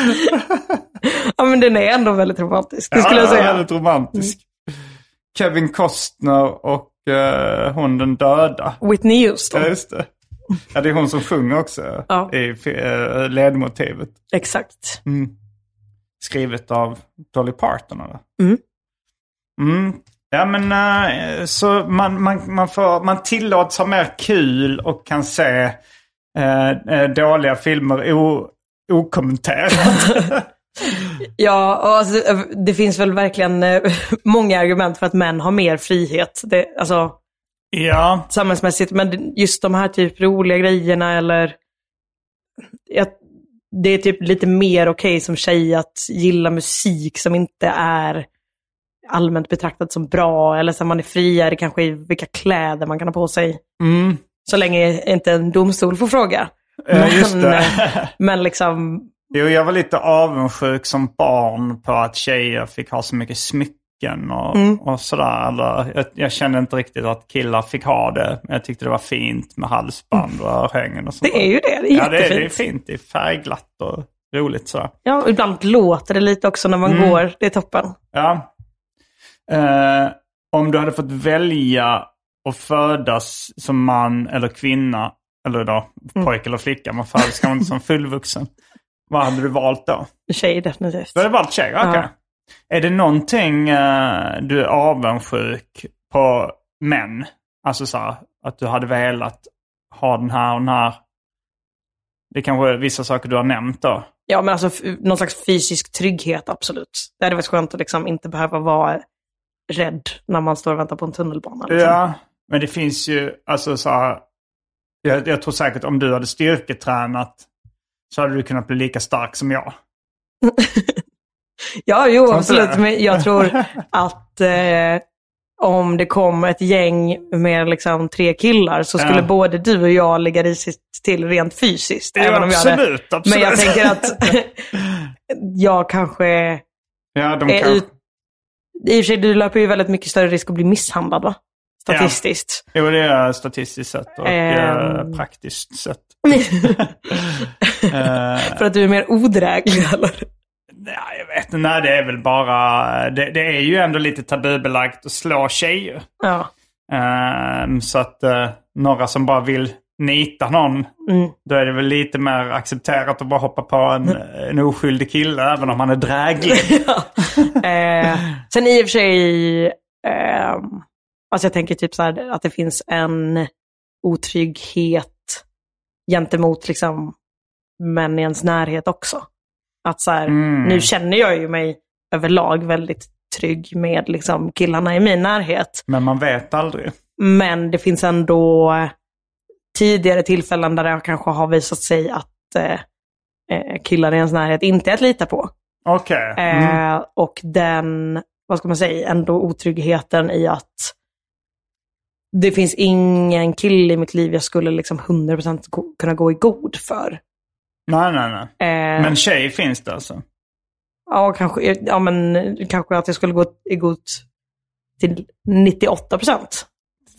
[LAUGHS] ja, men den är ändå väldigt romantisk, det skulle jag säga. väldigt romantisk. Kevin Costner och uh, hon den döda. Whitney Houston. Ja, just det. Ja, det är hon som sjunger också Ja. i uh, ledmotivet. Exakt. Skrivet av Dolly Parton eller? Mm. Mm. Ja men eh, så man, man, man, får, man tillåts ha mer kul och kan se eh, eh, dåliga filmer o, okommenterat. [LAUGHS] Ja, och alltså, det finns väl verkligen eh, [LAUGHS] många argument för att män har mer frihet. Det, alltså, ja. samhällsmässigt. Men just de här typ roliga grejerna eller... Jag, det är typ lite mer okej som tjej att gilla musik som inte är allmänt betraktat som bra. Eller så man är friare kanske i vilka kläder man kan ha på sig. Mm. Så länge inte en domstol får fråga. Eh, just det. [LAUGHS] men liksom, Jo, jag var lite avundsjuk som barn på att tjejer fick ha så mycket smycken och, Mm. och sådär. Eller, jag, jag kände inte riktigt att killar fick ha det. Men jag tyckte det var fint med halsband och örhängen och sånt. det är ju det. Det är Ja, det är, det är jättefint. fint. Det är färgglatt och roligt sådär. Ja, ibland låter det lite också när man Mm. går. Det är toppen. Ja. Eh, om du hade fått välja att födas som man eller kvinna, eller då Mm. pojke eller flicka, man kanske inte som fullvuxen. Vad hade du valt då? Tjej definitivt. Du hade valt tjej? Okej. Ja. Är det någonting eh, du är avundsjuk på män? Alltså så här, att du hade velat ha den här och den här. Det är kanske är vissa saker du har nämnt då. Ja, men alltså någon slags fysisk trygghet, absolut. Det hade varit skönt att liksom inte behöva vara rädd när man står och väntar på en tunnelbana. Liksom. Ja, men det finns ju, alltså så här, jag, jag tror säkert om du hade styrketränat så hade du kunnat bli lika stark som jag. [LAUGHS] Ja, jo, inte absolut. Men jag tror [LAUGHS] att eh, om det kom ett gäng med liksom tre killar så skulle Ja. både du och jag ligga risigt till rent fysiskt. Ja, även om jag hade- absolut, absolut. Men jag tänker att [LAUGHS] jag kanske Ja, de är kan... ut... I och för sig, du löper ju väldigt mycket större risk att bli misshandlad, va? Statistiskt. Jo, det är statistiskt sett och Ehm. praktiskt sett. [LAUGHS] Eh, För att du är mer odräglig, [LAUGHS] eller? Nej, jag vet inte. Nej, det är väl bara... Det, det är ju ändå lite tabubelagt att slå tjejer. Ja. Ehm, så att eh, några som bara vill nita någon, Mm. då är det väl lite mer accepterat att bara hoppa på en, en oskyldig kille, även om han är dräglig. [LAUGHS] Eh, sen i och för sig, eh, alltså jag tänker typ så här att det finns en otrygghet gentemot liksom män i ens närhet också. Att så här, Mm. nu känner jag ju mig överlag väldigt trygg med liksom killarna i min närhet. Men man vet aldrig. Men det finns ändå tidigare tillfällen där det kanske har visat sig att eh, eh, killar i ens närhet inte är att lita på. Okej. Mm. Eh, och den vad ska man säga, ändå otryggheten i att det finns ingen kille i mitt liv jag skulle liksom 100% go- kunna gå i god för. Nej, nej, nej. Eh, Men tjej finns det alltså? ja, kanske, ja, men kanske att jag skulle gå i god till 98%.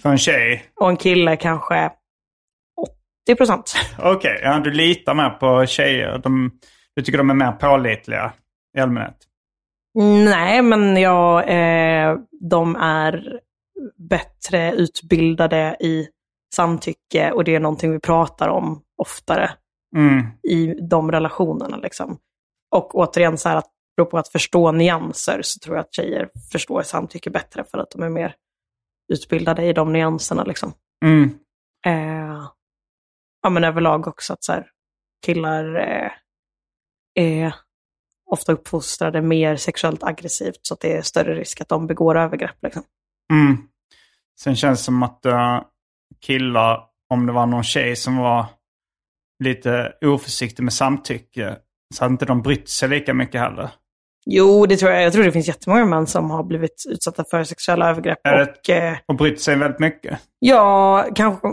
För en tjej? Och en kille kanske 80%. Okej, ja, du litar mer på tjejer. De, du tycker de är mer pålitliga i allmänhet? Nej, men jag, eh, de är bättre utbildade i samtycke och det är någonting vi pratar om oftare Mm. i de relationerna. Liksom. Och återigen, så här att beror på att förstå nyanser så tror jag att tjejer förstår samtycke bättre för att de är mer utbildade i de nyanserna. Liksom. Mm. Eh, ja, men överlag också att så här, killar eh, är ofta uppfostrade mer sexuellt aggressivt så att det är större risk att de begår övergrepp. Liksom. Mm. Sen känns det som att uh, killar, om det var någon tjej som var lite oförsiktig med samtycke, så hade inte de brytt sig lika mycket heller. Jo, det tror jag. Jag tror det finns jättemånga män som har blivit utsatta för sexuella övergrepp. Och, eh, Och brytt sig väldigt mycket. ja, kanske,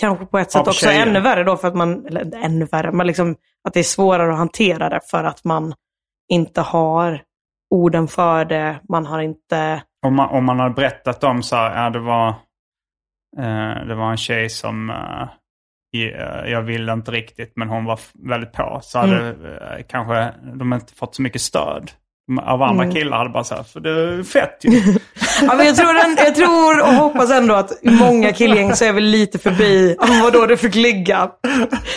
kanske på ett sätt också tjejer. ännu värre då för att man, eller ännu värre, men liksom att det är svårare att hantera det för att man inte har orden för det. Man har inte... Om man, om man hade berättat om så här, ja det var, eh, det var en tjej som eh, eh, jag ville inte riktigt men hon var väldigt på. Så hade eh, kanske de inte fått så mycket stöd. Av andra killar hade bara så här, för det är fett ju. [LAUGHS] Ja, men jag, tror en, jag tror och hoppas ändå att i många killgäng så är vi lite förbi, vadå det fick ligga.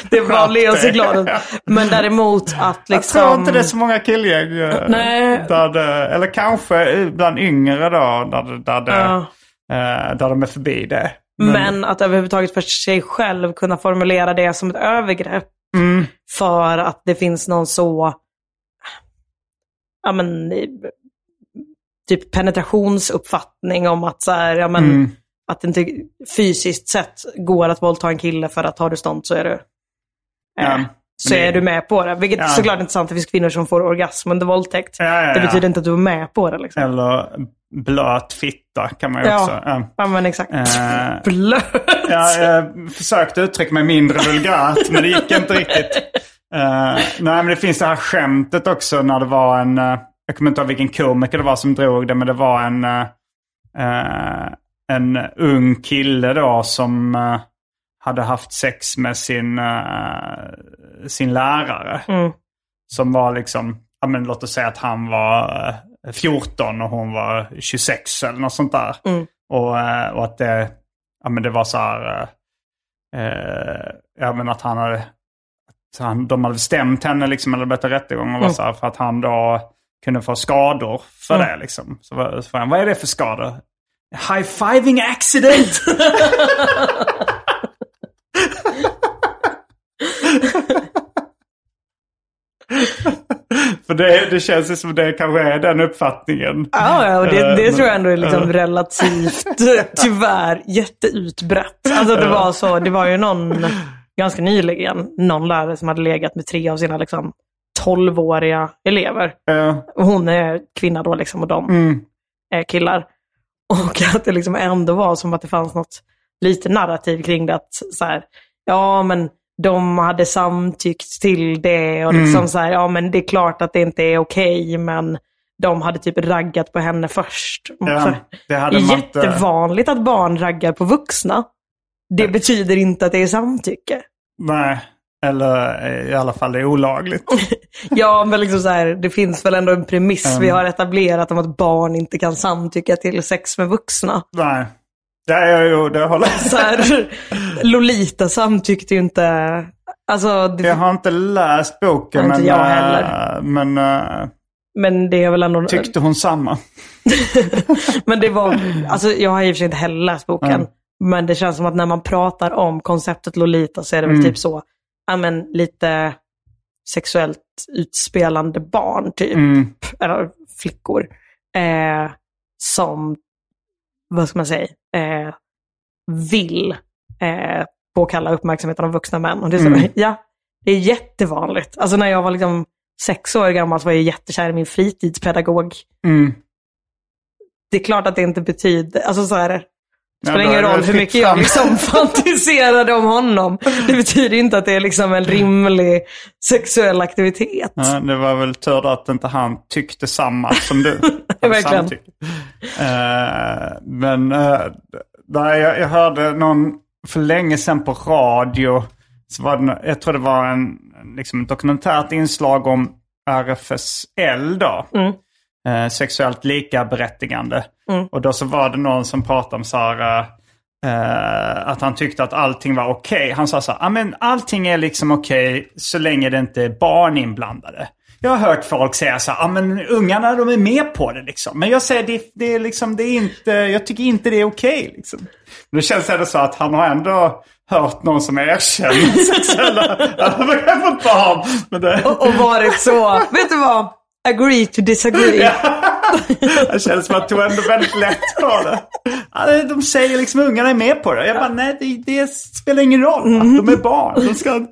Det var leelseglad. Men däremot att liksom... Jag tror inte det är så många killgäng. eh, Nej. Där det, eller kanske bland yngre då, där, det- där, det, Ja. eh, där de är förbi det. Men att överhuvudtaget för sig själv kunna formulera det som ett övergrepp. Mm. För att det finns någon så, ja men, typ penetrationsuppfattning om att så här, ja men, Mm. att det inte fysiskt sett går att våldta en kille för att har du stånd så är du, eh, Ja. så Det- är du med på det. Vilket Ja. såklart inte är sant, det finns kvinnor som får orgasm under våldtäkt. Ja, Det betyder inte att du är med på det liksom. Eller blöt fitta kan man ju Ja. också. Ja. Ja men exakt. Eh, [LAUGHS] Blöt. Ja, jag försökte uttrycka mig mindre vulgärt, men det gick inte riktigt. Eh, nej, men det finns det här skämtet också när det var en... eh, jag kommer inte ihåg vilken komiker det var som drog det, men det var en, eh, en ung kille då som hade haft sex med sin, sin lärare. Mm. Som var liksom, ja, men låt oss säga att han var eh, 14 och hon var 26 eller något sånt där. Mm. Och, och att det, ja, men det var så här, eh, ja, men att han hade, att han, de hade stämt henne liksom, eller bett rättegång och var Mm. så här, för att han då kunde få skador för Mm. det. Liksom. Så, så frågade han, vad är det för skador? High-fiving accident! [LAUGHS] För det, det känns ju som det kanske är den uppfattningen. Ja, ja och det, det Eh, tror jag ändå är liksom eh. relativt, tyvärr, jätteutbrett. Alltså det var så, det var ju någon, ganska nyligen, någon lärare som hade legat med tre av sina liksom 12-åriga elever. Och hon är kvinna då liksom och de mm, är killar. Och att det liksom ändå var som att det fanns något lite narrativ kring det. Att så här, ja men de hade samtyckt till det och liksom Mm. så här, ja men det är klart att det inte är okej men de hade typ raggat på henne först. Ja, det det är jättevanligt att barn raggar på vuxna. Det betyder inte att det är samtycke. nej, eller eh, i alla fall det är olagligt. [LAUGHS] Ja, men liksom så här, det finns väl ändå en premiss Mm. vi har etablerat om att barn inte kan samtycka till sex med vuxna. nej, det, är, jo, det håller jag Så här, Lolita samtyckte ju inte. Alltså, det, Jag har inte läst boken, men, jag eh, heller. men eh, men det är väl ändå... tyckte hon samma? [LAUGHS] Men det var, alltså jag har i och för sig inte heller läst boken. Mm. Men det känns som att när man pratar om konceptet Lolita så är det väl Mm. typ så, ja men lite sexuellt utspelande barn typ. Mm. eller flickor, eh, som, vad ska man säga, eh, vill eh, påkalla uppmärksamheten av vuxna män. Och det är så, Mm. [LAUGHS] ja, det är jättevanligt. Alltså när jag var liksom sex år gammal så var jag jättekär i min fritidspedagog. Mm. det är klart att det inte betyder, alltså så här, spelar då är ingen det roll hur mycket jag liksom [LAUGHS] fantiserade om honom. Det betyder inte att det är liksom en rimlig sexuell aktivitet. Ja, det var väl tur att inte han tyckte samma som du. [LAUGHS] Verkligen. Eh, men uh, där jag, jag hörde någon för länge sedan på radio. Så var det, jag tror det var en liksom, dokumentärt inslag om RFSL då. Eh, sexuellt likaberättigande. Och då så var det någon som pratade om så här, eh, eh, att han tyckte att allting var okej. Han sa så här, "Ja, men allting är liksom okej så länge det inte är barn inblandade. Jag har hört folk säga så här, men ungarna de är med på det liksom. Men jag säger det, det är liksom, det är inte, jag tycker inte det är okej liksom. Men det känns ändå så att han har ändå hört någon som erkänner sexuella övergrepp mot barn. Men det, Och, och varit så, vet du vad? Agree to disagree. Det känns som att du ändå väldigt lätt på det. De säger liksom ungarna är med på det. Jag bara, nej det, det spelar ingen roll. va? De är barn. De ska...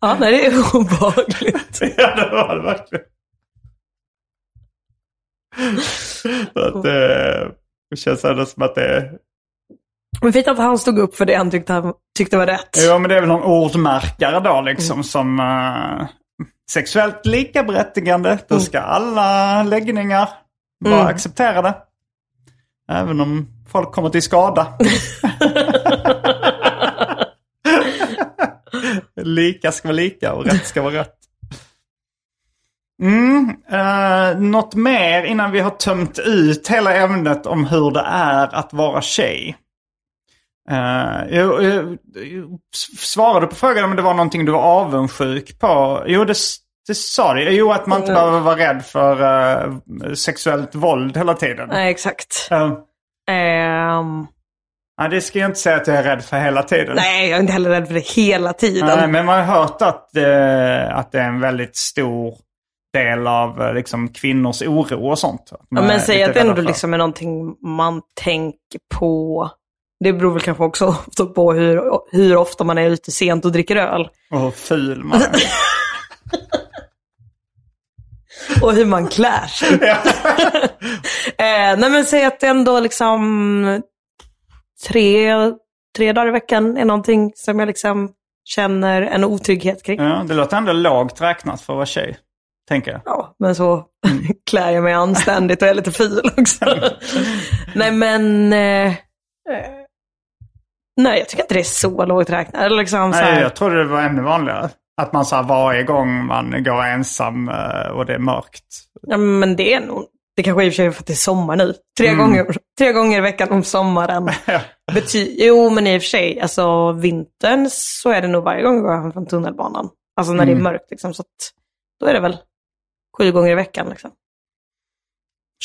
Ja, nej, det är obehagligt. [LAUGHS] ja, det var det verkligen. Så att, eh, det känns ändå som att det är... Men fint att han stod upp för det han tyckte, han tyckte var rätt. Ja, men det är väl någon ordmärkare då liksom som uh, sexuellt likaberättigande. Då ska alla läggningar vara accepterade. Även om folk kommer till skada. [LAUGHS] lika ska vara lika och rätt ska vara rätt. Mm, uh, något mer innan vi har tömt ut hela ämnet om hur det är att vara tjej? Uh, jag, jag, jag svarade på frågan om det var någonting du var avundsjuk på. Jo, det, det sa det. Jo, att man inte behöver vara rädd för uh, sexuellt våld hela tiden. Nej, exakt. Uh, Ehm, ja, det ska jag inte säga att jag är rädd för hela tiden. nej, jag är inte heller rädd för det hela tiden. Nej, men man har hört att, eh, att det är en väldigt stor del av eh, liksom, kvinnors oro och sånt. Ja, men säg att det ändå liksom är någonting man tänker på. Det beror väl kanske också [LAUGHS] på hur, hur ofta man är ute sent och dricker öl. Och hur ful man är. [LAUGHS] Och hur man klär sig. [LAUGHS] eh, nej men säg att det ändå liksom tre, tre dagar i veckan är någonting som jag liksom känner en otrygghet kring. ja, det låter ändå lågt räknat för att vara tjej. Tänker jag. Ja, men så klär jag mig anständigt och är lite ful också. nej men... Eh, nej, jag tycker inte det är så lågt räknat. Eller liksom så Nej, här, jag trodde det var ännu vanligare. Att man så här, varje gång man går ensam eh, och det är mörkt. ja, men det är nog... Det kanske är i och för sig för att det är sommar nu. Tre, gånger, tre gånger i veckan om sommaren. [LAUGHS] Bety- jo, men i och för sig, alltså vintern så är det nog varje gång jag går hem från tunnelbanan. Alltså när det är mörkt liksom. Så att, då är det väl sju gånger i veckan liksom.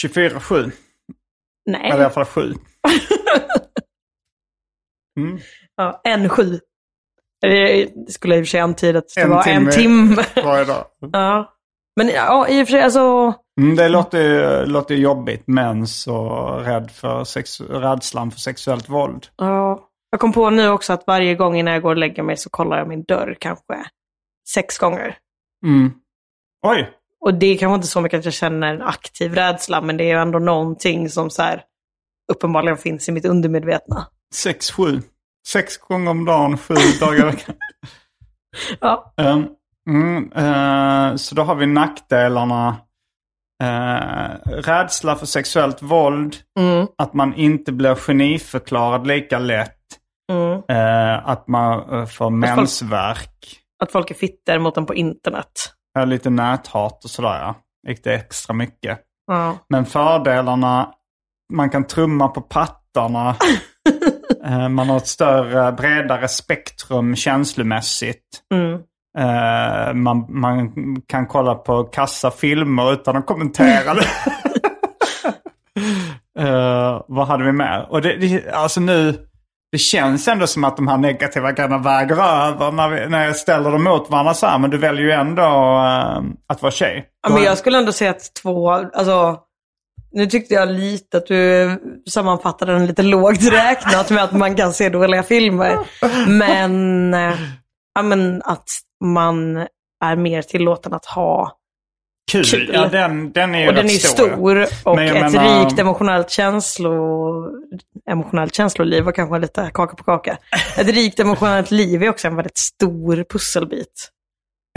24-7. Nej, Eller i alla fall 7. [LAUGHS] Mm. ja, en sju. Det skulle i och för sig antyda att det En var timme. en timme. Varje dag. [LAUGHS] ja. Men ja, i och för sig, alltså... Mm, det låter, låter jobbigt. Men så rädd för sex, rädslan för sexuellt våld. Ja. Jag kom på nu också att varje gång innan jag går och lägger mig så kollar jag min dörr kanske sex gånger. Mm. Oj! Och det är kanske inte så mycket att jag känner en aktiv rädsla, men det är ju ändå någonting som så här uppenbarligen finns i mitt undermedvetna. 6-7. Sex gånger om dagen, sju [LAUGHS] dagar i veckan. Ja. Um, mm, eh, så då har vi nackdelarna. Uh, rädsla för sexuellt våld. Mm. Att man inte blir geniförklarad lika lätt. Mm. Eh, att man uh, får mensvärk. Att folk är fitter mot en på internet. Uh, lite näthat och sådär. Ja. Lite extra mycket. Ja. Men fördelarna, man kan trumma på pattarna. [LAUGHS] Eh, man har ett större, bredare spektrum känslomässigt. Mm. Eh, man, man kan kolla på kassa filmer utan att kommentera det. [LAUGHS] Eh, vad hade vi mer? Och det, det, alltså nu, det känns ändå som att de här negativa grejerna väger över när, vi, när jag ställer dem mot varandra så här. Men du väljer ju ändå eh, att vara tjej. Ja, men jag skulle ändå säga att två, alltså, nu tyckte jag lite att du sammanfattade den lite lågt räknat med att man kan se dåliga filmer. Men eh, ja, men att man är mer tillåten att ha Kul. Kul. Ja, den, den är ju Och den är stor. stor och Men ett menar- rikt emotionellt, känslo, emotionellt känsloliv var kanske lite kaka på kaka. Ett rikt emotionellt liv är också en väldigt stor pusselbit.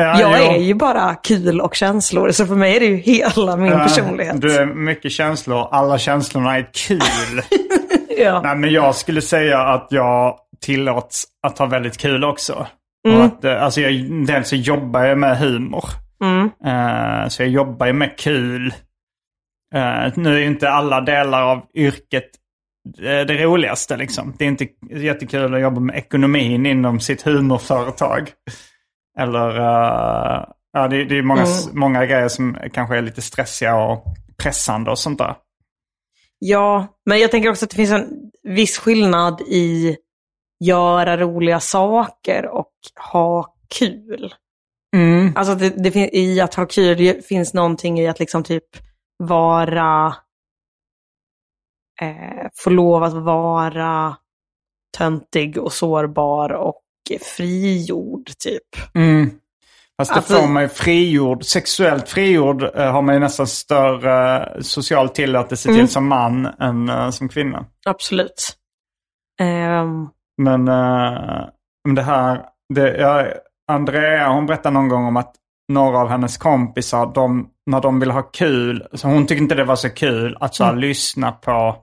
Ja, jag jo. är ju bara kul och känslor, så för mig är det ju hela min Ja, personlighet. Du är mycket känslor. Alla känslorna är kul. [LAUGHS] Ja. Nej, men jag skulle säga att jag tillåts att ha väldigt kul också. Mm. Och att, eh, alltså jag, dels så jobbar jag med humor. Mm. Eh, så jag jobbar ju med kul. Eh, nu är ju inte alla delar av yrket eh, det roligaste liksom. Det är inte jättekul att jobba med ekonomin inom sitt humorföretag. Eller, eh, ja det, det är många, många grejer som kanske är lite stressiga och pressande och sånt där. ja, men jag tänker också att det finns en viss skillnad i göra roliga saker och ha kul. Mm. Alltså det, det i att ha kul det finns någonting i att liksom typ vara, eh, få lov att vara töntig och sårbar och frigjord typ. Mm. Fast det Alltså- får man ju frigjord, sexuellt frigjord eh, har man ju nästan större eh, social tillåtelse Mm. till som man än eh, som kvinna. Absolut. Ehm, Men, men det här, det, ja, Andrea hon berättade någon gång om att några av hennes kompisar, de, när de vill ha kul, så hon tyckte inte det var så kul att så här, Mm. lyssna på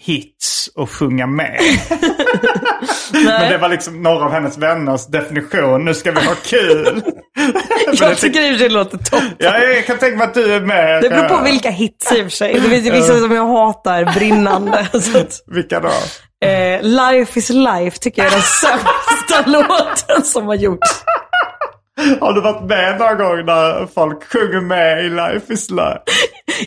hits och sjunga med. [LAUGHS] Men det var liksom några av hennes vänners definition, nu ska vi ha kul. [LAUGHS] Jag tycker i och för sig det låter toppen. Ja, jag kan tänka mig att du är med. Det beror på vilka hits i och för sig. Det finns vissa som jag hatar brinnande. [LAUGHS] Att, Vilka då? eh, Life is life tycker jag är den sämsta låten som har gjorts. Har du varit med någon gång när folk sjunger med i Life is Life?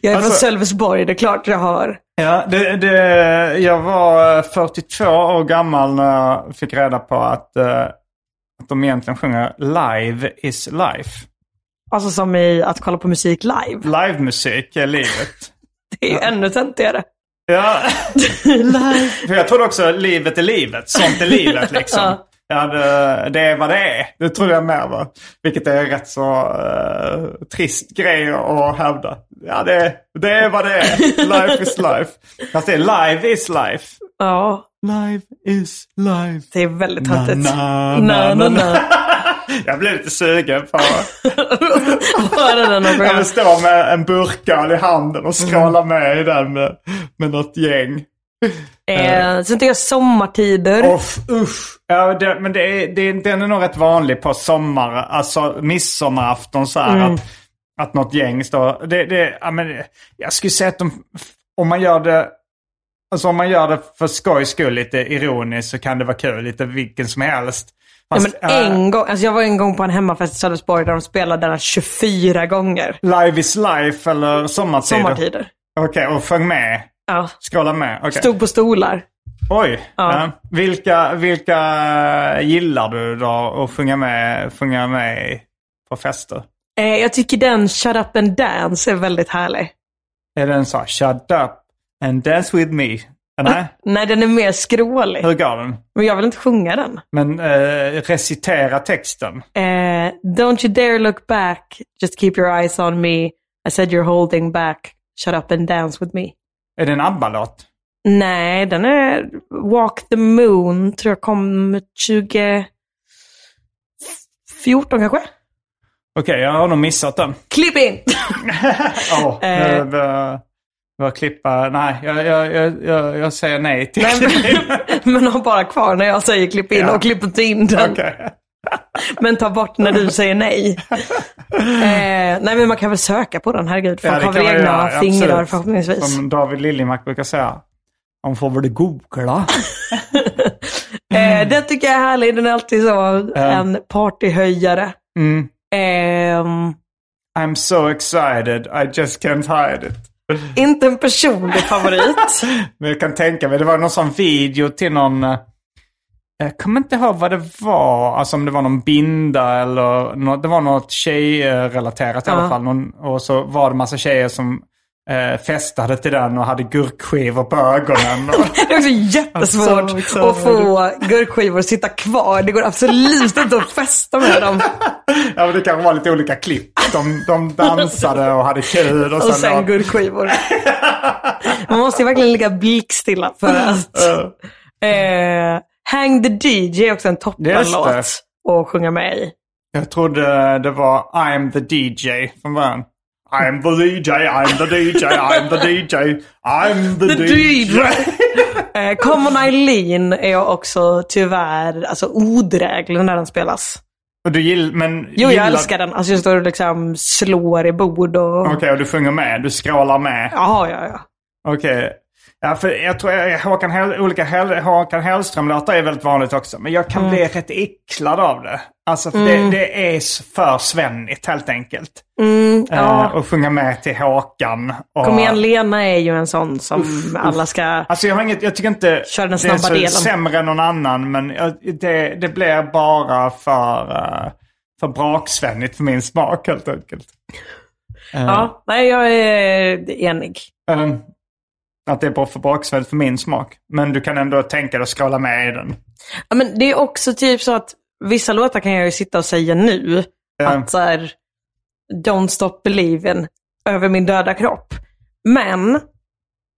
Jag är Alltså- från Sölvesborg, det är klart jag hör. Ja, det, det, jag var 42 år gammal när jag fick reda på att, eh, att de egentligen sjunger Live is life. Alltså som i att kolla på musik live. Livemusik är livet. [LAUGHS] Det är ju ännu töntigare. Ja, [LAUGHS] för jag trodde också livet är livet. Sånt är livet [LAUGHS] liksom. Ja. Ja, det, det är vad det är. Det trodde jag med va. Vilket är rätt så eh, trist grej att hävda. Ja, det, det är vad det är. Life is life. Fast det är live is life. Ja, Live is life. det är väldigt töntigt. na, Na, na, na. Jag blev lite sugen på Höra [LAUGHS] den Jag vill stå med en burköl i handen och skråla med i den med, med något gäng. Eh, sen tycker jag sommartider. Uff, usch. Ja, det, men det är, det, den är nog rätt vanlig på sommar, alltså midsommarafton så här. Att, att något gäng står... Det, det, ja, men, jag skulle säga att de, om man gör det... Alltså om man gör det för skojs skull, lite ironiskt, så kan det vara kul. Lite vilken som helst. Ja, Fast, men äh, en gång, alltså jag var en gång på en hemmafest i Sölvesborg där de spelade den 24 gånger. Live is life eller sommartider? Sommartider. Okej, och sjöng med? Ja. Skråla med? Okej. Stod på stolar. Oj. Ja. Ja. Vilka, vilka gillar du då att sjunga med, sjunga med på fester? Eh, jag tycker den Shut Up and Dance är väldigt härlig. Är den så shut up and dance with me? Nej, Nej, den är mer skrålig. hur går den? Men jag vill inte sjunga den. Men eh, recitera texten. Eh, don't you dare look back, just keep your eyes on me. I said you're holding back, shut up and dance with me. Är det en ABBA-låt? Nej, den är Walk the Moon, tror jag kom 2014 kanske? Okej, jag har nog missat den. Klipp in! [LAUGHS] Ja, [LAUGHS] Eh. jag bör, bör klippa. Nej, jag, jag, jag, jag, jag säger nej till Nej, men, [LAUGHS] men ha bara kvar när jag säger klipp in Ja. och klipp inte in den. Okej. Men ta bort när du säger nej. eh, nej men man kan väl söka på den, herregud. Folk Ja, har väl egna göra, fingrar absolut. förhoppningsvis. Som David Liljemark brukar säga. Man får väl googla. [LAUGHS] Eh, den tycker jag är härlig, den är alltid så en partyhöjare. Mm. Ehm, I'm so excited, I just can't hide it. inte en personlig favorit. [LAUGHS] Men jag kan tänka mig, det var någon sån video till någon... eh, Jag kommer inte ihåg vad det var. Alltså om det var någon binda eller något, det var något tjejrelaterat i alla fall. Någon, och så var det massa tjejer som eh, festade till den och hade gurkskivor på ögonen. [LAUGHS] Det är också jättesvårt Så, så. att få gurkskivor att sitta kvar. Det går absolut inte att festa med dem. [LAUGHS] ja, men det kanske var lite olika klipp. De, de dansade och hade kul. Och Och sen, sen då- gurkskivor. [LAUGHS] Man måste ju verkligen ligga blickstilla för att... Eh, Hang the DJ är också en Just toppenlåt att sjunga med i. Jag trodde det var I'm the DJ från början. I'm the DJ, I'm the DJ, I'm the DJ, I'm the, The DJ. DJ. Common Eileen är också tyvärr alltså, odräglig när den spelas. Och du gill, men Jo, jag gillar- älskar den. Alltså jag står och liksom slår i bord och... Okej, och du sjunger med? Du skrålar med? Jaha, ja, ja. Okej. Ja, för jag tror att Håkan, Hell, olika Hell, Håkan Hellström-låtar är väldigt vanligt också. Men jag kan Mm. bli rätt äcklad av det. Alltså, för det, det är för svennigt helt enkelt. Mm, Eh, ja. och sjunga med till Håkan. Och, Kom igen, Lena är ju en sån som alla ska... Alltså jag har inget, jag tycker inte Kör den det är snabba så delen. sämre än någon annan. Men det, det blir bara för, uh, för braksvennigt för min smak helt enkelt. Ja, nej, jag är enig. Eh, att det är bara för braksvennigt för min smak. Men du kan ändå tänka dig att skrolla med i den. Ja, men det är också typ så att vissa låtar kan jag ju sitta och säga nu. Ja. Att så här, Don't stop believing över min döda kropp. Men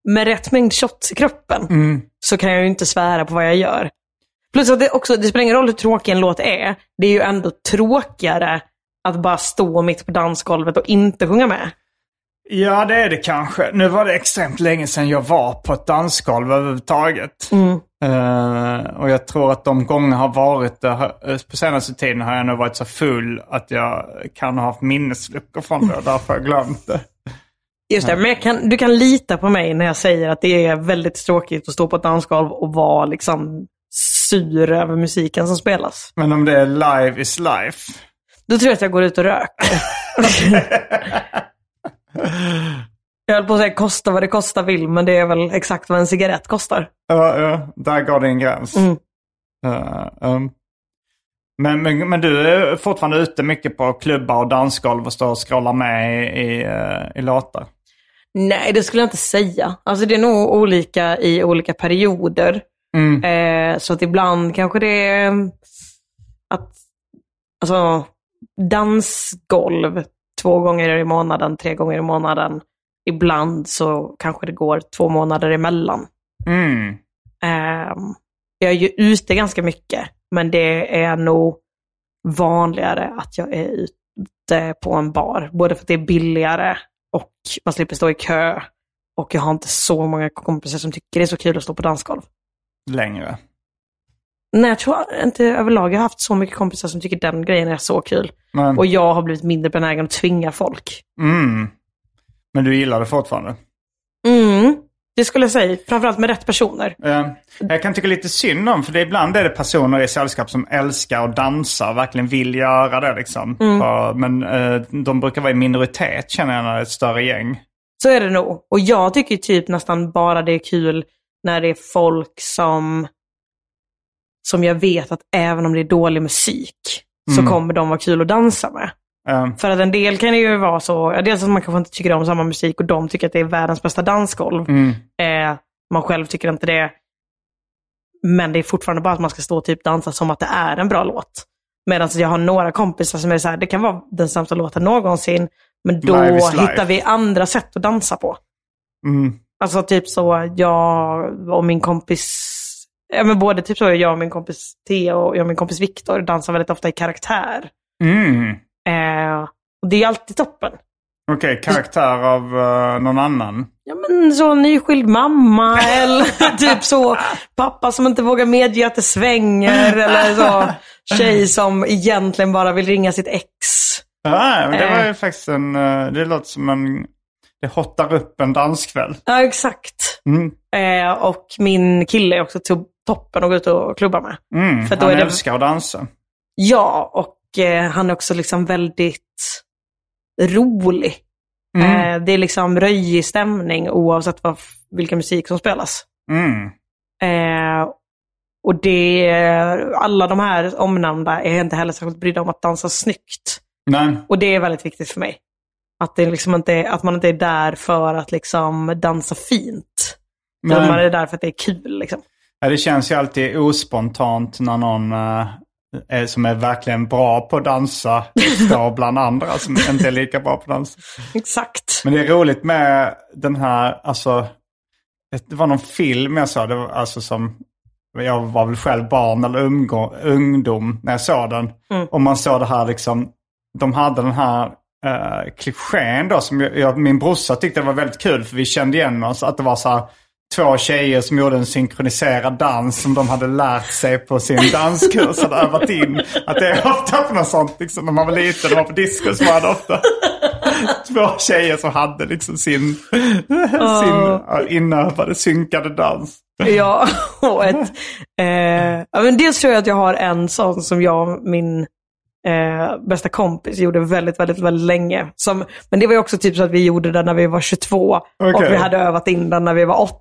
med rätt mängd shots i kroppen Mm. så kan jag ju inte svära på vad jag gör. Plus att det, också, det spelar ingen roll hur tråkig en låt är. Det är ju ändå tråkigare att bara stå mitt på dansgolvet och inte sjunga med. Ja, det är det kanske. Nu var det extremt länge sedan jag var på ett dansgolv överhuvudtaget. Mm. Eh, och jag tror att de gånger har varit det, har- eh, på senaste tiden har jag nog varit så full att jag kan ha haft minnesluckor från det och därför har jag glömt det. Just det, men kan, du kan lita på mig när jag säger att det är väldigt tråkigt att stå på ett dansgolv och vara liksom sur över musiken som spelas. Men om det är live is life. Då tror jag att jag går ut och röker. [LAUGHS] [LAUGHS] [LAUGHS] jag höll på att säga kosta vad det kostar vill, men det är väl exakt vad en cigarett kostar. Ja, ja, där går din gräns. Mm. Eh, um. men, men, men du är fortfarande ute mycket på klubbar och dansgolv och står och scrollar med i, i, eh, i låtar. Nej, det skulle jag inte säga. Alltså det är nog olika i olika perioder. Mm. Eh, så att ibland kanske det är att, alltså dansgolv två gånger i månaden, tre gånger i månaden. Ibland så kanske det går två månader emellan. Mm. Eh, jag är ju ute ganska mycket, men det är nog vanligare att jag är ute på en bar. Både för att det är billigare och man slipper stå i kö. Och jag har inte så många kompisar som tycker det är så kul att stå på dansgolv. Längre. Nej, jag tror inte överlag jag har haft så mycket kompisar som tycker den grejen är så kul. Men, Och jag har blivit mindre benägen att tvinga folk. mm. men du gillar det fortfarande? Mm, det skulle jag säga. Framförallt med rätt personer. Eh, jag kan tycka lite synd om, för det, ibland är det personer i sällskap som älskar att dansa och verkligen vill göra det. Liksom. Ja, men eh, de brukar vara i minoritet känner jag när det är ett större gäng. Så är det nog. Och jag tycker typ nästan bara det är kul när det är folk som, som jag vet att även om det är dålig musik så kommer de vara kul att dansa med. Eh, För att en del kan det ju vara så, ja, dels att man kanske inte tycker om samma musik och de tycker att det är världens bästa dansgolv. mm. Eh, man själv tycker inte det. Men det är fortfarande bara att man ska stå och typ dansa som att det är en bra låt. Medan jag har några kompisar som är så här, det kan vara den sämsta låten någonsin, men då hittar vi andra sätt att dansa på. Mm. Alltså typ så, jag och min kompis, ja men både typ så, jag och min kompis Theo och jag och min kompis Viktor dansar väldigt ofta i karaktär. Mm. Eh, och det är alltid toppen. Okej, karaktär av eh, någon annan. Ja men så nyskild mamma eller [LAUGHS] typ så pappa som inte vågar medge att det svänger eller så [LAUGHS] tjej som egentligen bara vill ringa sitt ex. Ja, men det var ju Eh. faktiskt en... eh, det låter som en... Det hottar upp en danskväll. Ja exakt. Mm. Eh, och min kille är också toppen att gå ut och klubba med. Mm. För då Han är det- älskar att dansa. Ja, och eh, han är också liksom väldigt rolig. Mm. Eh, det är liksom röjig stämning oavsett vad, vilken musik som spelas. Mm. Eh, och det, alla de här omnämnda är inte heller särskilt brydda om att dansa snyggt. Nej. Och det är väldigt viktigt för mig. Att, det liksom inte att man inte är där för att liksom dansa fint. Men- Utan man är där för att det är kul. Liksom. Ja, det känns ju alltid ospontant när någon eh, som är verkligen bra på att dansa står bland andra som inte är lika bra på att dansa. Exakt. Men det är roligt med den här, alltså, det var någon film jag såg, det var alltså som, jag var väl själv barn eller umgå, ungdom när jag såg den. Och man såg det här liksom, de hade den här uh, klichén då som jag, jag, min brorsa tyckte det var väldigt kul för vi kände igen oss. Att det var så här två tjejer som gjorde en synkroniserad dans som de hade lärt sig på sin danskurs. Hade övat in. Att det är ofta på något sånt liksom när man var liten och var på disco så var det ofta två tjejer som hade liksom sin, sin ja, inövade synkade dans. Ja, och ett... Eh, ja, men dels tror jag att jag har en sån som jag och min eh, bästa kompis gjorde väldigt, väldigt, väldigt länge. Som, men det var ju också typ så att vi gjorde den när vi var 22 och Okej. vi hade övat in den när vi var 8.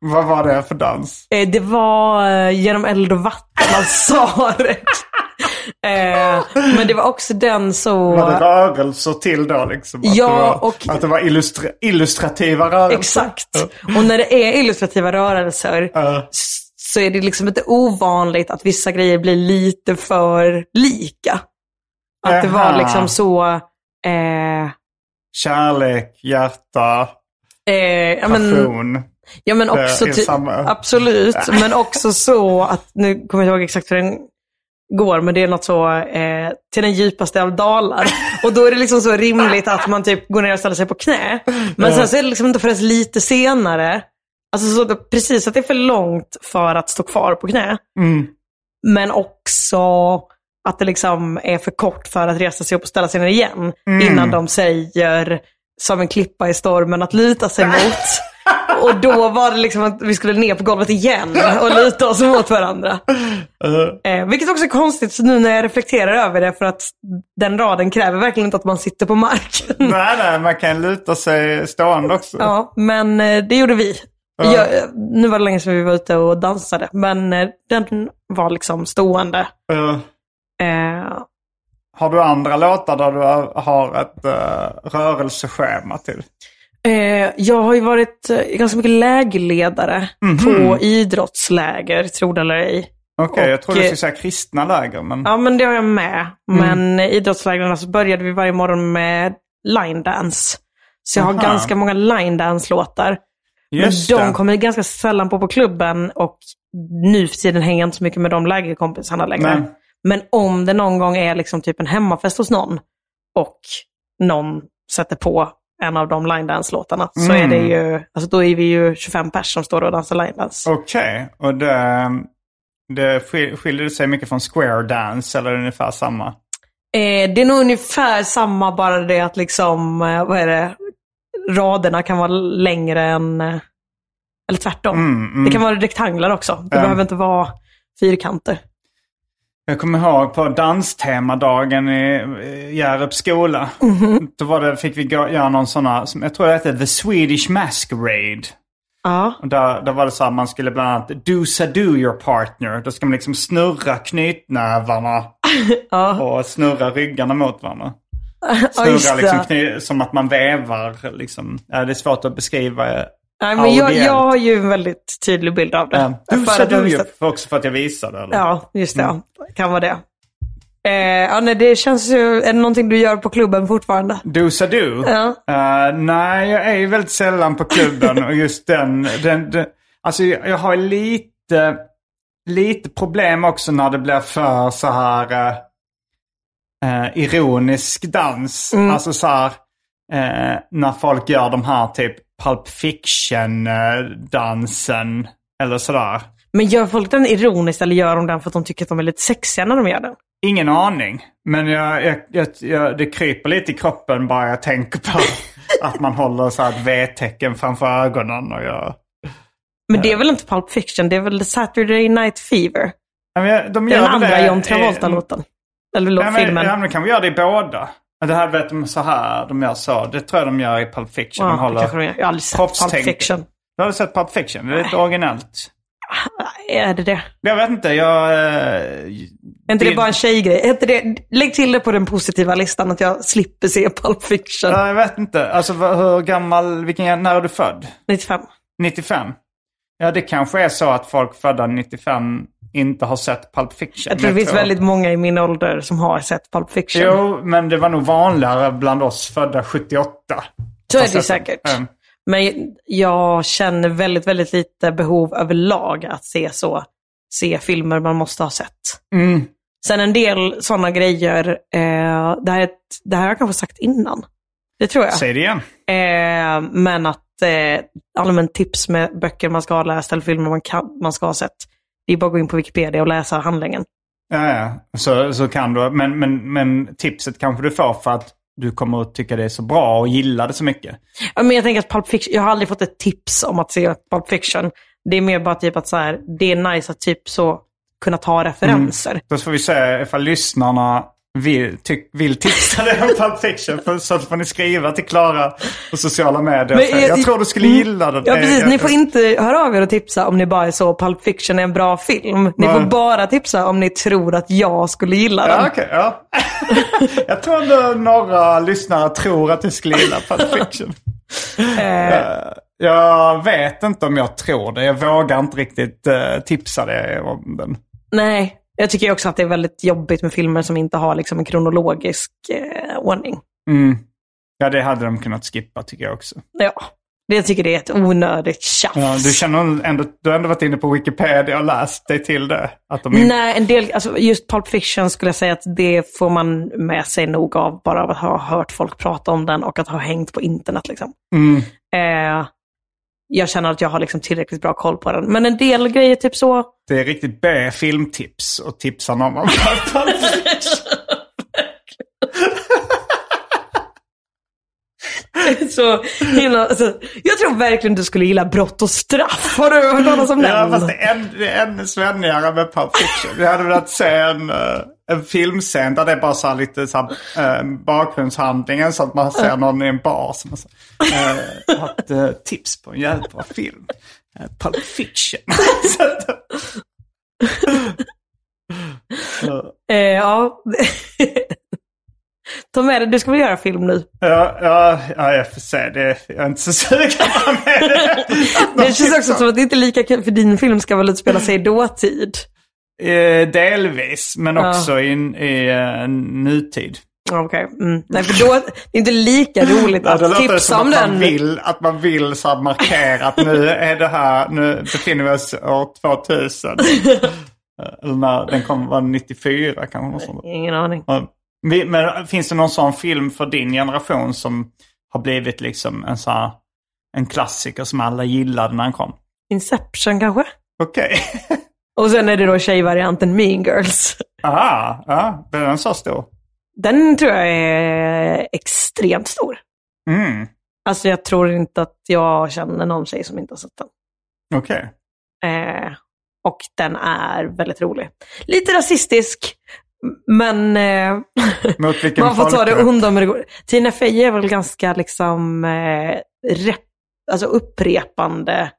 Vad var det för dans? Eh, det var eh, genom eld och vatten, man sa det. [LAUGHS] Eh, men det var också den så... Var det rörelser till då liksom? Att Ja, det var, och- Att det var illustra illustrativa rörelser? Exakt. Och när det är illustrativa rörelser s- så är det liksom inte ovanligt att vissa grejer blir lite för lika. Att det var liksom så... Eh, Kärlek, hjärta, eh, ja, men, passion. ja men Det också ty-. Absolut, [LAUGHS] men också så att, nu kommer jag inte ihåg exakt hur den går, men det är något så eh, till den djupaste av dalar. Och då är det liksom så rimligt att man typ går ner och ställer sig på knä. Men sen så är det liksom inte förrän lite senare, alltså så att precis att det är för långt för att stå kvar på knä. Mm. Men också att det liksom är för kort för att resa sig upp och ställa sig ner igen. Innan de säger, som en klippa i stormen, att luta sig mot. [LAUGHS] Och då var det liksom att vi skulle ner på golvet igen och luta oss mot varandra. Eh, vilket också är konstigt nu när jag reflekterar över det för att den raden kräver verkligen inte att man sitter på marken. [LAUGHS] Nej, nej, man kan luta sig stående också. Ja, men eh, det gjorde vi. Ja. Jag, nu var det länge sedan vi var ute och dansade, men eh, den var liksom stående. Eh, Eh, har du andra låtar där du har ett uh, rörelseschema till? Eh, jag har ju varit eh, ganska mycket lägerledare Mhm. på idrottsläger, tro det eller ej. Okej, jag Och, trodde du eh, skulle säga kristna läger. Men... Ja, men det har jag med. Mm. Men i idrottslägren så började vi varje morgon med line dance. Så jag har Aha. ganska många line dance-låtar. Just men de det. kommer ganska sällan på på klubben och nu för tiden hänger jag inte så mycket med de lägerkompisarna längre. Nej. Men om det någon gång är liksom typ en hemmafest hos någon och någon sätter på en av de line dance-låtarna så är Mm. det ju, alltså då är vi ju 25 pers som står och dansar line dance. Okej, och det, det skil- skiljer sig mycket från square dance eller ungefär samma? Eh, det är nog ungefär samma, bara det att liksom, eh, vad är det, raderna kan vara längre än, eh, eller tvärtom. Mm, mm. Det kan vara rektanglar också. Det behöver inte vara fyrkanter. Jag kommer ihåg på danstemadagen i Hjärups skola. Mhm. Då var det, fick vi gå, göra någon sån här, som jag tror det hette The Swedish Masquerade. Ja, Och där, där var det så att man skulle bland annat do-sa-do your partner. Då ska man liksom snurra knytnävarna [LAUGHS] ja. och snurra ryggarna mot varandra. [LAUGHS] ja Snurra just liksom som att man vävar liksom. Ja, det är svårt att beskriva. Nej, men jag, jag har ju en väldigt tydlig bild av det. Do-sa-do jag your, visste- för också för att jag visade. Eller? Ja, just det. Mm. Kan vara det. Eh, ja, nej, det känns ju, är det någonting du gör på klubben fortfarande? Do-sa-do? Ja. Eh, nej, jag är ju väldigt sällan på klubben och just den, den, den alltså jag, har lite, lite problem också när det blir för så här eh, ironisk dans. Mm. Alltså så här, eh, när folk gör de här typ Pulp Fiction-dansen eller sådär. Men gör folk den ironiskt eller gör de den för att de tycker att de är lite sexiga när de gör den? Ingen aning. Men jag, jag, jag, jag, det kryper lite i kroppen bara jag tänker på [LAUGHS] att man håller så här ett V-tecken framför ögonen. Och jag, Men det är väl inte Pulp Fiction, det är väl Saturday Night Fever? Ja, men de Det är gör den andra det John Travolta-låten. Eller Ja, men, filmen. ja, men kan vi göra det i båda? Men Det här vet de så här, de gör så. Det tror jag de gör i Pulp Fiction. Ja, de det håller gör. Jag har aldrig sett Pulp. Fiction. Du har sett Pulp Fiction? Det är lite originellt. [LAUGHS] Är det det? Jag vet inte, jag... eh, Är inte det, bara en tjejgrej? Inte det, lägg till det på den positiva listan att jag slipper se Pulp Fiction. Ja, jag vet inte. Alltså hur gammal, vilken, när är du född? 95. 95? Ja, det kanske är så att folk födda 95 inte har sett Pulp Fiction. Jag tror det finns väldigt många i min ålder som har sett Pulp Fiction. Jo, men det var nog vanligare bland oss födda 78. Så är det säkert. Mm. Men jag känner väldigt, väldigt lite behov överlag att se så. Se filmer man måste ha sett. Mm. Sen en del sådana grejer, eh, det, här är ett, det här har jag kanske sagt innan. Det tror jag. Säg det igen. Eh, men att eh, allmänt tips med böcker man ska ha läst eller filmer man, kan, man ska ha sett. Det är bara att gå in på Wikipedia och läsa handlingen. Ja, ja. Så, så kan du. Men, men, men tipset kanske du får för att du kommer att tycka det är så bra och gilla det så mycket. Ja, Men jag tänker att Pulp Fiction, jag har aldrig fått ett tips om att se Pulp Fiction. Det är mer bara typ att så här, det är nice att typ så kunna ta referenser. Då får vi se ifall lyssnarna vill, tyck, vill tipsa dig om Pulp Fiction. För, så får ni skriva till Klara på sociala medier. Men säga, jag, tror du skulle gilla den. Ja, precis. Eh, Ni får inte höra av er och tipsa om ni bara är så Pulp Fiction är en bra film. Ni får bara tipsa om ni tror att jag skulle gilla den. Ja, okej. ja. [LAUGHS] jag tror ändå några lyssnare tror att du skulle gilla Pulp Fiction. [LAUGHS] Eh, jag vet inte om jag tror det. Jag vågar inte riktigt eh, tipsa dig om den. Nej, jag tycker också att det är väldigt jobbigt med filmer som inte har liksom en kronologisk eh, ordning. Mm. Ja, det hade de kunnat skippa tycker jag också. Ja, det tycker det är ett onödigt tjafs. Ja, du känner ändå, du har ändå varit inne på Wikipedia och läst dig till det. Att de inte... Nej, en del, alltså just Pulp Fiction skulle jag säga att det får man med sig nog av bara av att ha hört folk prata om den och att ha hängt på internet. Liksom. Mm. Eh, jag känner att jag har liksom tillräckligt bra koll på den. Men en del grejer, typ så, Det är riktigt B-filmtips och tipsa någon om [LAUGHS] så himla, alltså, jag tror verkligen du skulle gilla Brott och straff. Har du hört talas om den? Ja, fast det är, ännu svennigare med Pulp Fiction. Vi hade velat se en, eh, en filmscen där det är bara så lite så här, eh, bakgrundshandlingen så att man ser någon i en bar som har har ett eh, tips på en jävligt bra film. Eh, Pulp Fiction. [LAUGHS] Eh, ja. Ta med det, du ska väl göra film nu? Ja, ja, ja, jag får se. Det, jag är inte så sugen på det. [LAUGHS] Det känns också som att det inte är lika kul, för din film ska väl utspela sig i dåtid? Eh, delvis, men Ja. också i, i eh, nutid. Ja, Okej. Mm. Nej, för då det är inte lika [LAUGHS] roligt Ja, det att låter tipsa som om att man den. vill, att man vill så markera att nu är det här, nu befinner vi oss år 2000. [LAUGHS] Eller när den kommer vara 94 kanske. Något sånt. Ingen aning. Ja. Men finns det någon sån film för din generation som har blivit liksom en så här, en klassiker som alla gillade när den kom? Inception kanske? Okej. [LAUGHS] Och sen är det då tjejvarianten Mean Girls. Aha, ja, är den så stor? Den tror jag är extremt stor. Mm, Alltså jag tror inte att jag känner någon tjej som inte har sett den. okej. Eh, och den är väldigt rolig. Lite rasistisk, men eh, [LAUGHS] man får ta det onda med det goda. Tina Fey är väl ganska liksom eh, rep, alltså upprepande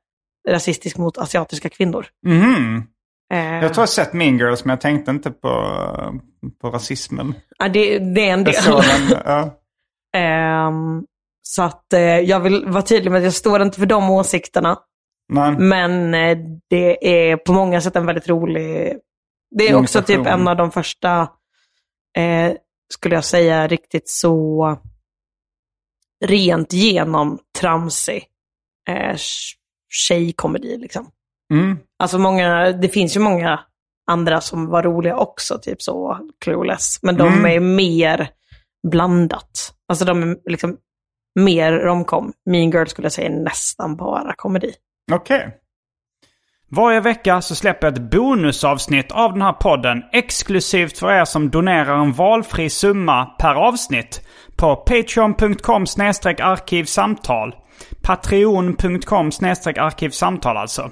rasistisk mot asiatiska kvinnor. Mhm. Jag tror jag sett Mean Girls men jag tänkte inte på, på rasismen. ja, det, det är en del. Den, [LAUGHS] ja. Ehm, så att eh, jag vill vara tydlig med att jag står inte för de åsikterna. Men, Men eh, det är på många sätt en väldigt rolig... Det är också typ en av de första, eh, skulle jag säga, riktigt så rent genom tramsig eh, tjejkomedi. Liksom. mm, Alltså många, det finns ju många andra som var roliga också, typ så Clueless. Men de Mm. är mer blandat. Alltså de är liksom mer romcom. Mean Girl skulle jag säga nästan bara komedi. okej. Varje vecka så släpper jag ett bonusavsnitt av den här podden exklusivt för er som donerar en valfri summa per avsnitt på patreon.com arkivsamtal. Patreon.com arkivsamtal alltså.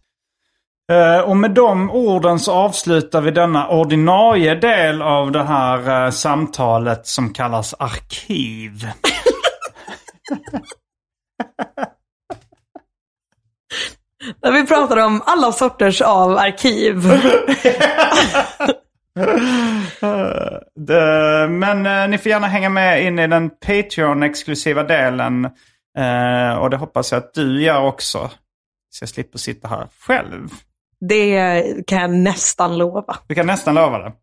Eh, och med de orden så avslutar vi denna ordinarie del av det här eh, samtalet som kallas arkiv. [LAUGHS] Där vi pratar om alla sorters av arkiv. [LAUGHS] Det, men eh, ni får gärna hänga med in i den Patreon-exklusiva delen. Eh, och det hoppas jag att du gör också. Så jag slipper sitta här själv. Det kan jag nästan lova. Du kan nästan lova det.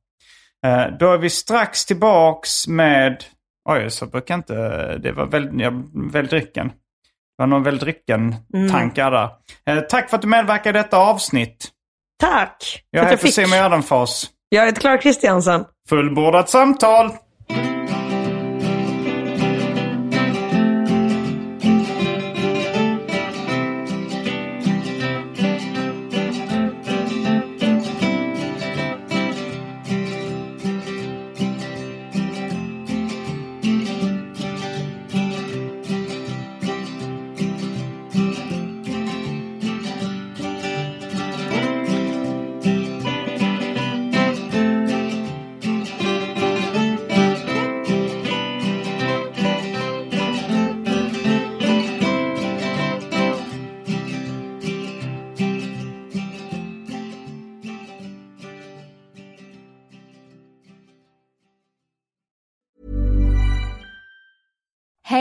Eh, då är vi strax tillbaks med... Oj, så brukar inte... Det var väl, ja, väl drycken. Det var någon väl drycken-tankar där. Eh, tack för att du medverkade i detta avsnitt. Tack! Jag heter Simon Gärdenfors. Jag heter Clara Kristiansen. Fullbordat samtal!